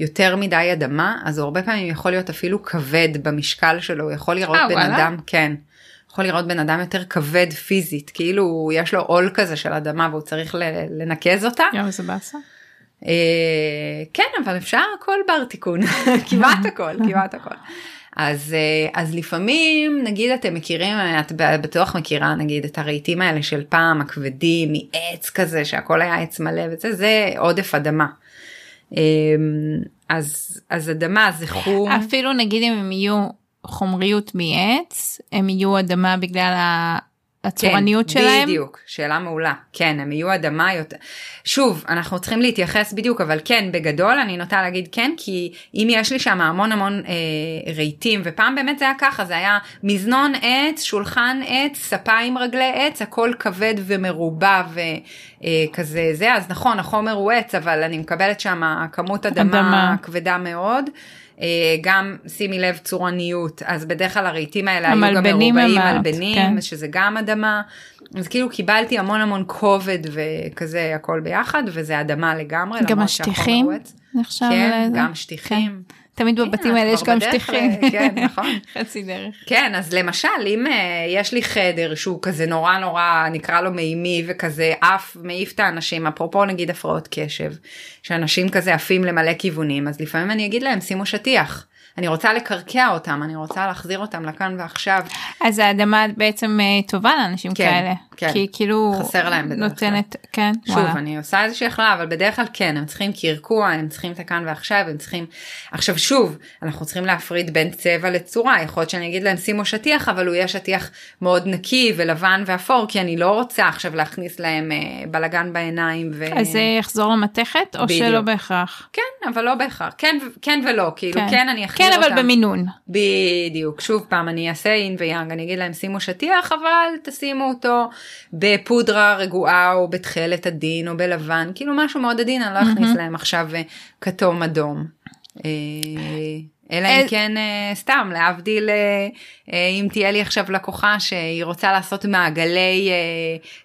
יותר מדי אדמה, אז הוא הרבה פעמים יכול להיות אפילו כבד במשקל שלו, הוא יכול לראות אה, בן וואלה? אדם, כן, יכול לראות בן אדם יותר כבד פיזית, כאילו יש לו עול כזה של אדמה והוא צריך לנקז אותה. יואו, איזה באסה. אה, כן אבל אפשר הכל בר תיקון (laughs) כמעט הכל כמעט הכל. אז אה, אז לפעמים נגיד אתם מכירים את בטוח מכירה נגיד את הרהיטים האלה של פעם הכבדים מעץ כזה שהכל היה עץ מלא וזה זה עודף אדמה. אה, אז אז אדמה זה חום. אפילו נגיד אם הם יהיו חומריות מעץ, הם יהיו אדמה בגלל ה- הצורניות כן, שלהם. בדיוק, שאלה מעולה. כן, הם יהיו אדמה יותר... שוב, אנחנו צריכים להתייחס בדיוק, אבל כן, בגדול אני נוטה להגיד כן, כי אם יש לי שם המון המון אה, רהיטים, ופעם באמת זה היה ככה, זה היה מזנון עץ, שולחן עץ, ספה עם רגלי עץ, הכל כבד ומרובע וכזה זה, אז נכון, החומר הוא עץ, אבל אני מקבלת שם כמות אדמה, אדמה. כבדה מאוד. אה, גם שימי לב צורניות אז בדרך כלל הרהיטים האלה היו גם מרובעים מלבנים כן. שזה גם אדמה אז כאילו קיבלתי המון המון כובד וכזה הכל ביחד וזה אדמה לגמרי. גם השטיחים. נחשב כן, לזה? גם שטיחים. כן. תמיד הנה, בבתים האלה יש גם שטיחים. כן, נכון. (laughs) חצי דרך. כן, אז למשל, אם uh, יש לי חדר שהוא כזה נורא נורא, נקרא לו מימי וכזה עף, מעיף את האנשים, אפרופו נגיד הפרעות קשב, שאנשים כזה עפים למלא כיוונים, אז לפעמים אני אגיד להם, שימו שטיח. אני רוצה לקרקע אותם, אני רוצה להחזיר אותם לכאן ועכשיו. אז האדמה בעצם אה, טובה לאנשים כן, כאלה. כן. כי כאילו חסר להם בדרך נותנת, כן, שוב, וואלה. אני עושה איזושהי הכללה, אבל בדרך כלל כן, הם צריכים קרקוע, הם צריכים את הכאן ועכשיו, הם צריכים... עכשיו שוב, אנחנו צריכים להפריד בין צבע לצורה, יכול להיות שאני אגיד להם שימו שטיח, אבל הוא יהיה שטיח מאוד נקי ולבן ואפור, כי אני לא רוצה עכשיו להכניס להם אה, בלגן בעיניים. ו... אז זה יחזור למתכת או בדיוק. שלא בהכרח? כן, אבל לא בהכרח, כן, כן ולא, כאילו כן, כן אני אחזיר כן, אותם. אבל במינון. בדיוק, שוב פעם אני אעשה אין ויאנג, אני אגיד להם שימו שטיח אבל תשימו אותו בפודרה רגועה או בתכלת עדין או בלבן, כאילו משהו מאוד עדין, אני לא אכניס להם עכשיו אה, כתום אדום. אה, אלא אם אל- כן אה, סתם להבדיל אם תהיה לי עכשיו לקוחה שהיא רוצה לעשות מעגלי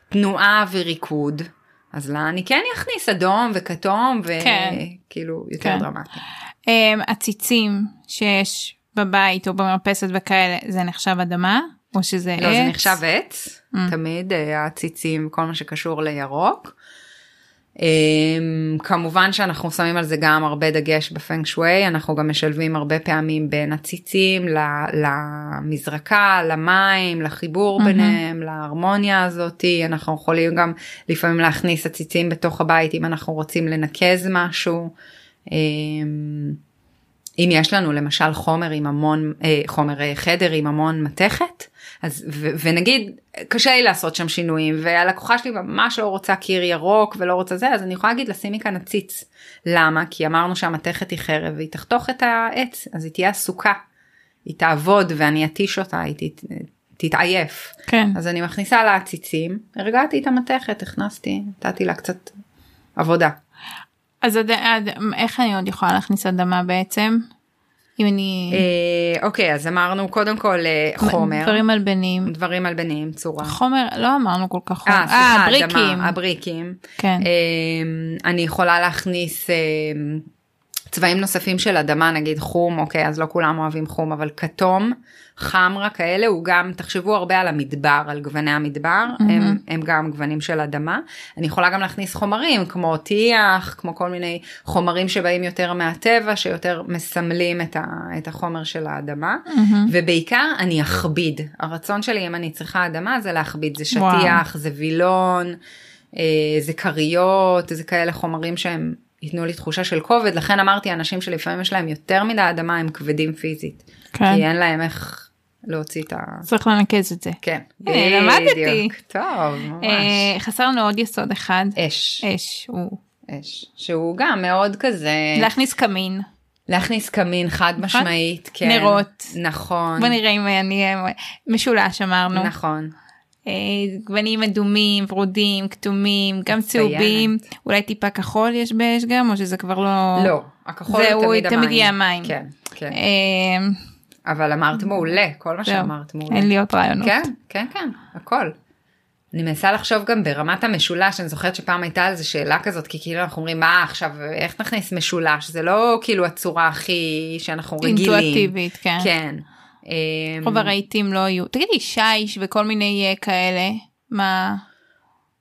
תנועה וריקוד. אז לה אני כן אכניס אדום וכתום כן. וכאילו יותר כן. דרמטי. עציצים שיש בבית או במרפסת וכאלה, זה נחשב אדמה? או שזה עץ? לא, זה נחשב עץ, Mm. תמיד, אה, העציצים, כל מה שקשור לירוק. אמ, כמובן שאנחנו שמים על זה גם הרבה דגש בפנג שווי, אנחנו גם משלבים הרבה פעמים בין הציצים למזרקה, למים, לחיבור מהמם. ביניהם, להרמוניה הזאתי, אנחנו יכולים גם לפעמים להכניס עציצים בתוך הבית אם אנחנו רוצים לנקז משהו. אמ, אם יש לנו למשל חומר עם המון, אה, חומר אה, חדר עם המון מתכת, אז ו, ונגיד קשה לי לעשות שם שינויים והלקוחה שלי ממש לא רוצה קיר ירוק ולא רוצה זה אז אני יכולה להגיד לשים מכאן עציץ. למה? כי אמרנו שהמתכת היא חרב והיא תחתוך את העץ אז היא תהיה עסוקה. היא תעבוד ואני אתיש אותה היא תת, תתעייף. כן. אז אני מכניסה לה עציצים, הרגעתי את המתכת, הכנסתי, נתתי לה קצת עבודה. אז עד, עד, איך אני עוד יכולה להכניס אדמה בעצם? אם אני... אה, אוקיי אז אמרנו קודם כל אה, חומר, דברים מלבנים. דברים מלבנים, צורה. חומר, לא אמרנו כל כך חומר. אה, סליחה, בריקים. אדמה, הבריקים. כן. אמ, אני יכולה להכניס אמ, צבעים נוספים של אדמה, נגיד חום, אוקיי, אז לא כולם אוהבים חום, אבל כתום, חמרה כאלה, הוא גם, תחשבו הרבה על המדבר, על גווני המדבר, הם, הם גם גוונים של אדמה. אני יכולה גם להכניס חומרים, כמו טיח, כמו כל מיני חומרים שבאים יותר מהטבע, שיותר מסמלים את, ה, את החומר של האדמה. מהמם. ובעיקר אני אכביד. הרצון שלי אם אני צריכה אדמה זה להכביד, זה וואו. שטיח, זה וילון, אה, זה כריות, זה כאלה חומרים שהם ייתנו לי תחושה של כובד, לכן אמרתי אנשים שלפעמים יש להם יותר מדי אדמה הם כבדים פיזית, כן. כי אין להם איך להוציא את ה... צריך לנקז את זה. כן, אה, למדתי. בדיוק. טוב, ממש. אה, חסר לנו עוד יסוד אחד. אש, אש. הוא. אש, שהוא גם מאוד כזה, להכניס קמין. להכניס קמין חד משמעית, כן, נרות. נכון, בוא נראה אם אני אהיה משולש אמרנו. נכון, אה, גוונים אדומים, ורודים, כתומים, גם. צהובים. אולי טיפה כחול יש באש גם או שזה כבר לא... לא, הכחול זה הוא תמיד יהיה המים. כן, כן. אה, אבל אמרת מעולה, כל מה. שאמרת מעולה. אין לי עוד רעיונות. כן, כן, כן, הכל. אני מנסה לחשוב גם ברמת המשולש, אני זוכרת שפעם הייתה על זה שאלה כזאת, כי כאילו אנחנו אומרים, מה עכשיו, איך נכניס משולש? זה לא כאילו הצורה הכי שאנחנו רגילים. אינטואטיבית, כן. כן. אמ, רוב הרהיטים לא יהיו. תגידי, שיש וכל מיני אה, כאלה, מה...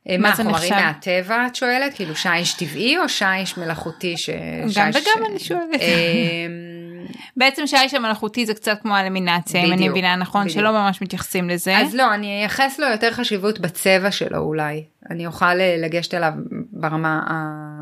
אה, מה מה, חומרים נחשב? מהטבע את שואלת? כאילו שיש טבעי או שיש מלאכותי? ש... גם שיש- וגם אני שואלת. אמ, בעצם שיש המלאכותי זה קצת כמו אלמינציה, אם אני מבינה נכון, בדיוק. שלא ממש מתייחסים לזה. אז לא, אני אייחס לו יותר חשיבות בצבע שלו אולי. אני אוכל אה, לגשת אליו ברמה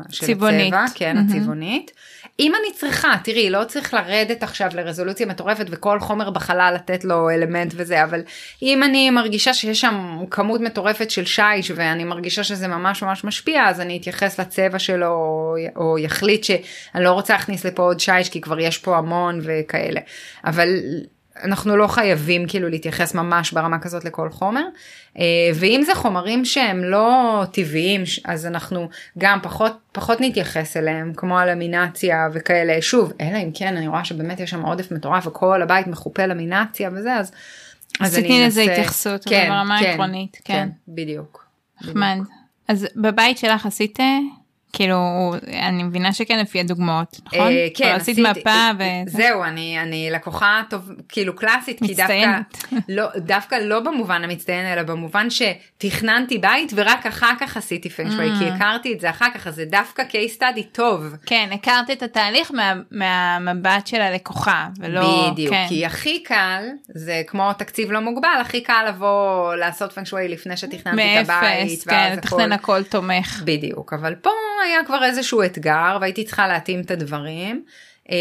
של. הצבע, כן. הצבעונית. אם אני צריכה, תראי, לא צריך לרדת עכשיו לרזולוציה מטורפת וכל חומר בחלל לתת לו אלמנט וזה, אבל אם אני מרגישה שיש שם כמות מטורפת של שיש ואני מרגישה שזה ממש ממש משפיע, אז אני אתייחס לצבע שלו, או, או יחליט שאני לא רוצה להכניס לפה עוד שיש כי כבר יש פה המון וכאלה. אבל אנחנו לא חייבים כאילו להתייחס ממש ברמה כזאת לכל חומר. אה, ואם זה חומרים שהם לא טבעיים, אז אנחנו גם פחות, פחות נתייחס אליהם, כמו אלמינציה וכאלה. שוב, אלא אם כן, אני רואה שבאמת יש שם עודף מטורף וכל הבית מחופה למינציה וזה, אז... אז אני תתני לזה התייחסות, אבל ברמה העקרונית, כן. בדיוק. נחמד. אז בבית שלך עשית, כאילו, אני מבינה שכן לפי הדוגמאות, נכון? אה, כן, עשית מפה ו... זהו, אני, אני לקוחה טוב, כאילו קלאסית, כי דווקא, מצטיינת. לא, דווקא לא במובן המצטיין, אלא במובן שתכננתי בית ורק אחר כך עשיתי פנגשווי, Mm. כי הכרתי את זה אחר כך, אז זה דווקא case study טוב. כן, הכרת את התהליך מה, מהמבט של הלקוחה, ולא... בדיוק, כן. כי הכי קל, זה כמו תקציב לא מוגבל, הכי קל לבוא לעשות פנגשווי לפני שתכננתי את הבית. מאפס, כן, לתכנן הכל תומך. בדיוק, אבל פה היה כבר איזשהו אתגר והייתי צריכה להתאים את הדברים. אמ,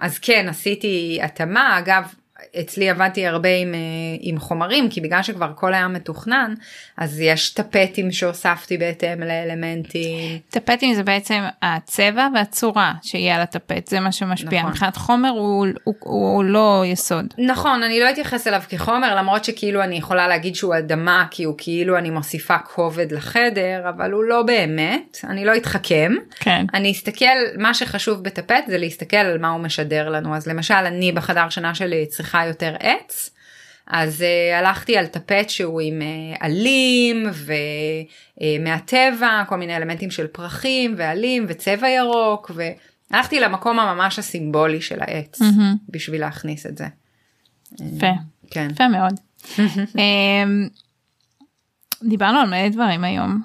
אז כן, עשיתי התאמה, אגב, אצלי עבדתי הרבה עם, אה, עם חומרים, כי בגלל שכבר הכל היה מתוכנן, אז יש טפטים שהוספתי בהתאם לאלמנטים. טפטים זה בעצם הצבע והצורה שיהיה על הטפט, זה מה שמשפיע. נכון. מבחינת חומר הוא, הוא, הוא, הוא לא יסוד. נכון, אני לא אתייחס אליו כחומר, למרות שכאילו אני יכולה להגיד שהוא אדמה, כי הוא כאילו אני מוסיפה כובד לחדר, אבל הוא לא באמת, אני לא אתחכם. כן. אני אסתכל, מה שחשוב בטפט זה להסתכל על מה הוא משדר לנו. אז למשל, אני בחדר שינה שלי צריכה יותר עץ, אז uh, הלכתי על טפט שהוא עם uh, עלים ומהטבע, כל מיני אלמנטים של פרחים ועלים וצבע ירוק, הלכתי למקום הממש הסימבולי של העץ מהמם. בשביל להכניס את זה. יפה, כן. יפה מאוד. (laughs) דיברנו על מלא דברים היום.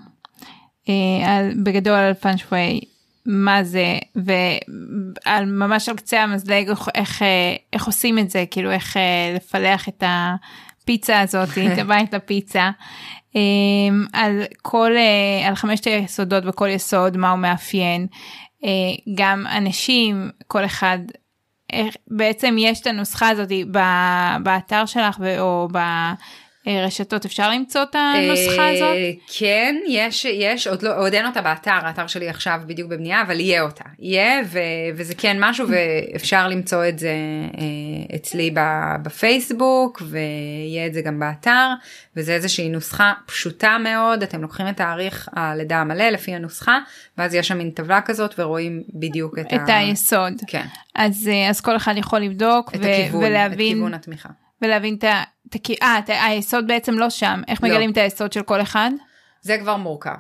אה, על, בגדול על פאנשווי, מה זה, ועל ממש על קצה המזלג איך, איך, אה, איך עושים את זה, כאילו איך אה, לפלח את הפיצה הזאת, (laughs) את הבית לפיצה. אמ, על כל, אה, על חמשת היסודות וכל יסוד, מה הוא מאפיין. גם אנשים, כל אחד איך, בעצם יש את הנוסחה הזאת באתר שלך או ברשתות אפשר למצוא את הנוסחה הזאת? אה, כן, יש, יש, עוד, לא, עוד אין אותה באתר, האתר שלי עכשיו בדיוק בבנייה, אבל יהיה אותה. יהיה, ו, וזה כן משהו, ואפשר למצוא את זה אה, אצלי בפייסבוק, ויהיה את זה גם באתר, וזה איזושהי נוסחה פשוטה מאוד, אתם לוקחים את תאריך הלידה המלא לפי הנוסחה, ואז יש שם מין טבלה כזאת, ורואים בדיוק את, את היסוד. כן, אז, אה, אז כל אחד יכול לבדוק את ו- הכיוון, את ולהבין, כיוון התמיכה. ולהבין את ה... אה, היסוד בעצם לא שם, איך לא. מגלים את היסוד של כל אחד? זה כבר מורכב.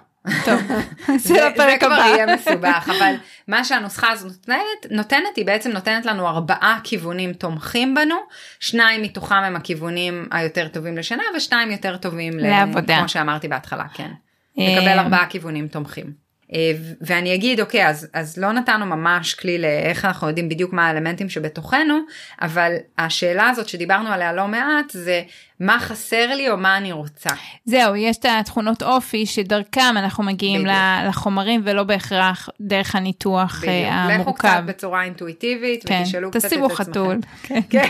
טוב, (laughs) (laughs) זה, זה זה כבר. יהיה מסובך, אבל מה שהנוסחה הזאת נותנת, נותנת, היא בעצם נותנת לנו ארבעה כיוונים תומכים בנו, שניים מתוכם הם הכיוונים היותר טובים לשנה, ושניים יותר טובים לעבודה. כמו שאמרתי בהתחלה, כן. אה, נקבל ארבעה כיוונים תומכים. אה, ואני אגיד, אוקיי, אז, אז לא נתנו ממש כלי לאיך אנחנו יודעים בדיוק מה האלמנטים שבתוכנו, אבל השאלה הזאת שדיברנו עליה לא מעט, זה מה חסר לי או מה אני רוצה. זהו, יש את התכונות אופי שדרכם אנחנו מגיעים בדיוק. לחומרים ולא בהכרח דרך הניתוח אה, בדיוק. לכו המורכב. קצת בצורה אינטואיטיבית, כן, ותשאלו קצת את תשימו עצמכם. חתול. כן. כן,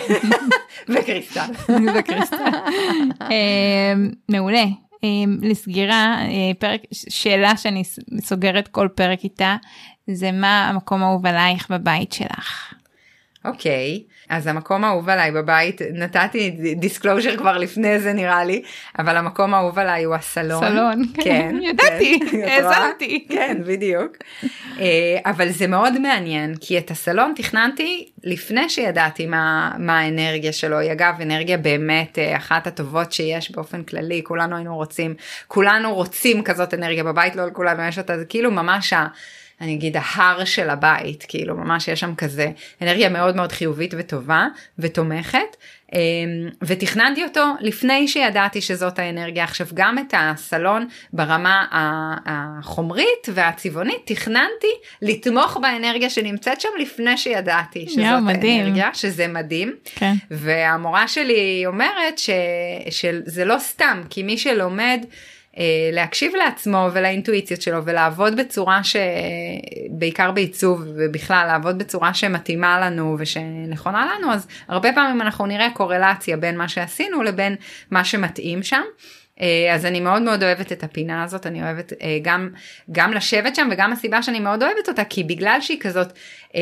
(laughs) וקריסטל. (laughs) וקריסטל. (laughs) אה, מעולה. אה, לסגירה, אה, פרק, שאלה שאני סוגרת כל פרק איתה, זה מה המקום האהוב עלייך בבית שלך. אוקיי, אז המקום האהוב עליי בבית, נתתי disclosure כבר לפני זה נראה לי, אבל המקום האהוב עליי הוא הסלון. סלון, כן. ידעתי, כן, את רואה? האזנתי. כן, בדיוק. אה, אבל זה מאוד מעניין, כי את הסלון תכננתי לפני שידעתי מה, מה האנרגיה שלו. היא אגב אנרגיה באמת אה, אחת הטובות שיש באופן כללי, כולנו היינו רוצים, כולנו רוצים כזאת אנרגיה בבית, לא לכולנו יש אותה, זה כאילו ממש ה... אני אגיד ההר של הבית, כאילו ממש יש שם כזה אנרגיה מאוד מאוד חיובית וטובה ותומכת. אמ, ותכננתי אותו לפני שידעתי שזאת האנרגיה. עכשיו גם את הסלון ברמה החומרית והצבעונית תכננתי לתמוך באנרגיה שנמצאת שם לפני שידעתי שזאת מדהים. האנרגיה, שזה מדהים. כן. והמורה שלי אומרת ש, שזה לא סתם, כי מי שלומד להקשיב לעצמו ולאינטואיציות שלו ולעבוד בצורה שבעיקר בעיצוב ובכלל לעבוד בצורה שמתאימה לנו ושנכונה לנו, אז הרבה פעמים אנחנו נראה קורלציה בין מה שעשינו לבין מה שמתאים שם. אה, אז אני מאוד מאוד אוהבת את הפינה הזאת, אני אוהבת אה, גם, גם לשבת שם וגם הסיבה שאני מאוד אוהבת אותה, כי בגלל שהיא כזאת, אה,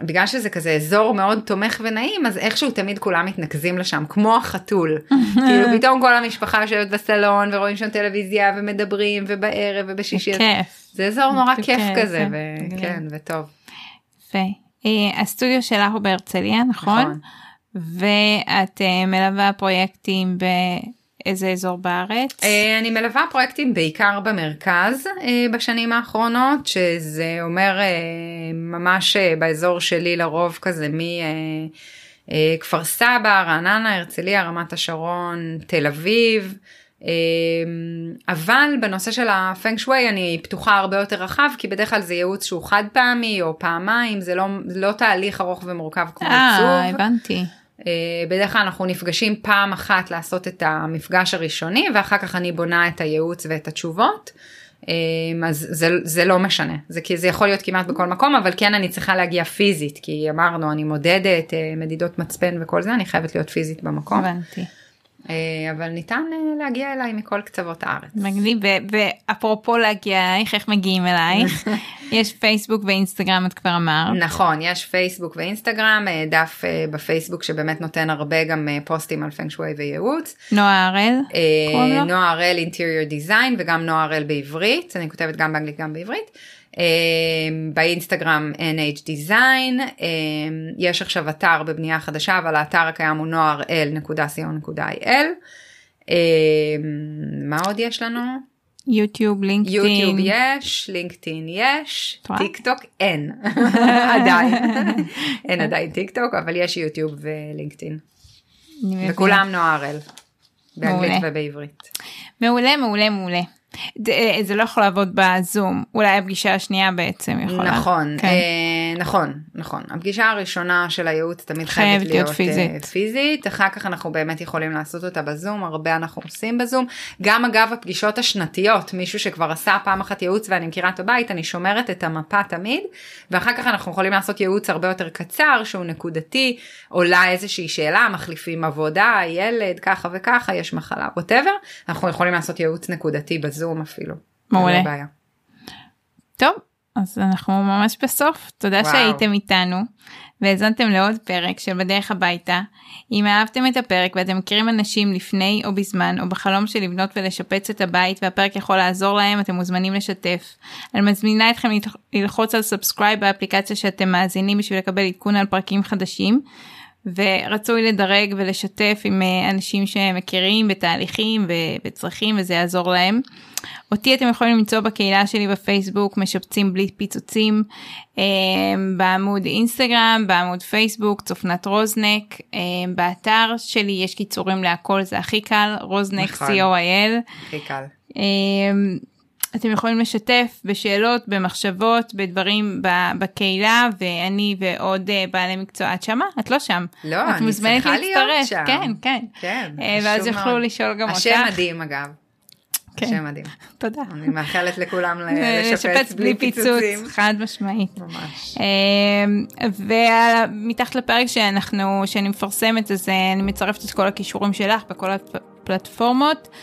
בגלל שזה כזה אזור מאוד תומך ונעים, אז איכשהו תמיד כולם מתנקזים לשם, כמו החתול. (laughs) כאילו פתאום כל המשפחה יושבת בסלון ורואים שם טלוויזיה ומדברים ובערב ובשישי. כיף. זה אזור נורא כיף כזה, כן. וכן, וטוב. יפה. הסטודיו שלך הוא בהרצליה, נכון? נכון. ואת מלווה פרויקטים באיזה אזור בארץ? אה, אני מלווה פרויקטים בעיקר במרכז אה, בשנים האחרונות, שזה אומר אה, ממש אה, באזור שלי לרוב כזה מכפר סבא, רעננה, הרצליה, רמת השרון, תל אביב. אה, אבל בנושא של הפנג שווי אני פתוחה הרבה יותר רחב כי בדרך כלל זה ייעוץ שהוא חד פעמי או פעמיים זה לא, לא תהליך ארוך ומורכב כמו אה, עיצוב. הבנתי. אה, בדרך כלל אנחנו נפגשים פעם אחת לעשות את המפגש הראשוני ואחר כך אני בונה את הייעוץ ואת התשובות. אה, אז זה, זה לא משנה, זה, זה יכול להיות כמעט בכל מקום, אבל כן אני צריכה להגיע פיזית, כי אמרנו אני מודדת אה, מדידות מצפן וכל זה, אני חייבת להיות פיזית במקום. הבנתי. אה, אבל ניתן אה, להגיע אליי מכל קצוות הארץ. מגניב, ואפרופו להגיע אלייך, איך מגיעים אלייך? (laughs) יש פייסבוק ואינסטגרם, את כבר אמרת. נכון, יש פייסבוק ואינסטגרם, אה, דף בפייסבוק שבאמת נותן הרבה גם פוסטים על פנג שווי וייעוץ. נועה הראל? נועה הראל Interior Design וגם נועה הראל בעברית, אני כותבת גם באנגלית גם בעברית. אה, באינסטגרם NH Design, אה, יש עכשיו אתר בבנייה חדשה, אבל האתר הקיים הוא noaharel.co.il. אה, מה עוד יש לנו? יוטיוב, LinkedIn. יוטיוב יש, LinkedIn יש? טיק טוק אין, (laughs) עדיין, (laughs) אין עדיין טיק טוק, אבל יש יוטיוב ולינקדאין. וכולם נועה הראל, באנגלית. ובעברית. מעולה, מעולה, מעולה. זה, אה, זה לא יכול לעבוד בזום, אולי הפגישה השנייה בעצם יכולה. נכון, כן. אה, נכון, נכון. הפגישה הראשונה של הייעוץ תמיד חייבת חייבת להיות להיות פיזית. פיזית. פיזית, אחר כך אנחנו באמת יכולים לעשות אותה בזום, הרבה אנחנו עושים בזום. גם אגב הפגישות השנתיות, מישהו שכבר עשה פעם אחת ייעוץ ואני מכירה את הבית, אני שומרת את המפה תמיד, ואחר כך אנחנו יכולים לעשות ייעוץ הרבה יותר קצר, שהוא נקודתי, עולה איזושהי שאלה, מחליפים עבודה, ילד, ככה וככה, יש מחלה, ווטאבר, אנחנו יכולים לעשות ייעוץ נקודתי בזום אפילו. מעולה. טוב, אז אנחנו ממש בסוף. תודה וואו. שהייתם איתנו והאזנתם לעוד פרק של בדרך הביתה. אם אהבתם את הפרק ואתם מכירים אנשים לפני או בזמן או בחלום של לבנות ולשפץ את הבית והפרק יכול לעזור להם, אתם מוזמנים לשתף. אני מזמינה אתכם ללח- ללחוץ על subscribe באפליקציה שאתם מאזינים בשביל לקבל עדכון על פרקים חדשים. ורצוי לדרג ולשתף עם אה, אנשים שמכירים בתהליכים ו- וצריכים וזה יעזור להם. אותי אתם יכולים למצוא בקהילה שלי בפייסבוק משפצים בלי פיצוצים אה, בעמוד אינסטגרם בעמוד פייסבוק צופנת רוזנק אה, באתר שלי יש קיצורים להכל זה הכי קל רוזנק נקודה co.il. הכי קל. אתם יכולים לשתף בשאלות במחשבות בדברים בקהילה ואני ועוד אה, בעלי מקצוע את שמה את לא שם לא, את אני צריכה להיות שם. כן כן כן, אה, ואז חשוב יוכלו מאוד. לשאול גם אותך השם מדהים אגב. כן. השם מדהים. (laughs) תודה. אני מאחלת לכולם אה, לשפץ בלי פיצוצים. חד משמעית. ממש. ומתחת לפרק שאנחנו שאני מפרסמת אז אני מצרפת את כל הכישורים שלך בכל הפלטפורמות אה,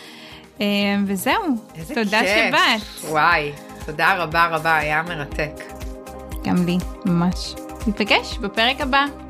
וזהו איזה תודה כיף. שבאת וואי, תודה רבה רבה, היה מרתק. גם לי ממש. ניפגש בפרק הבא.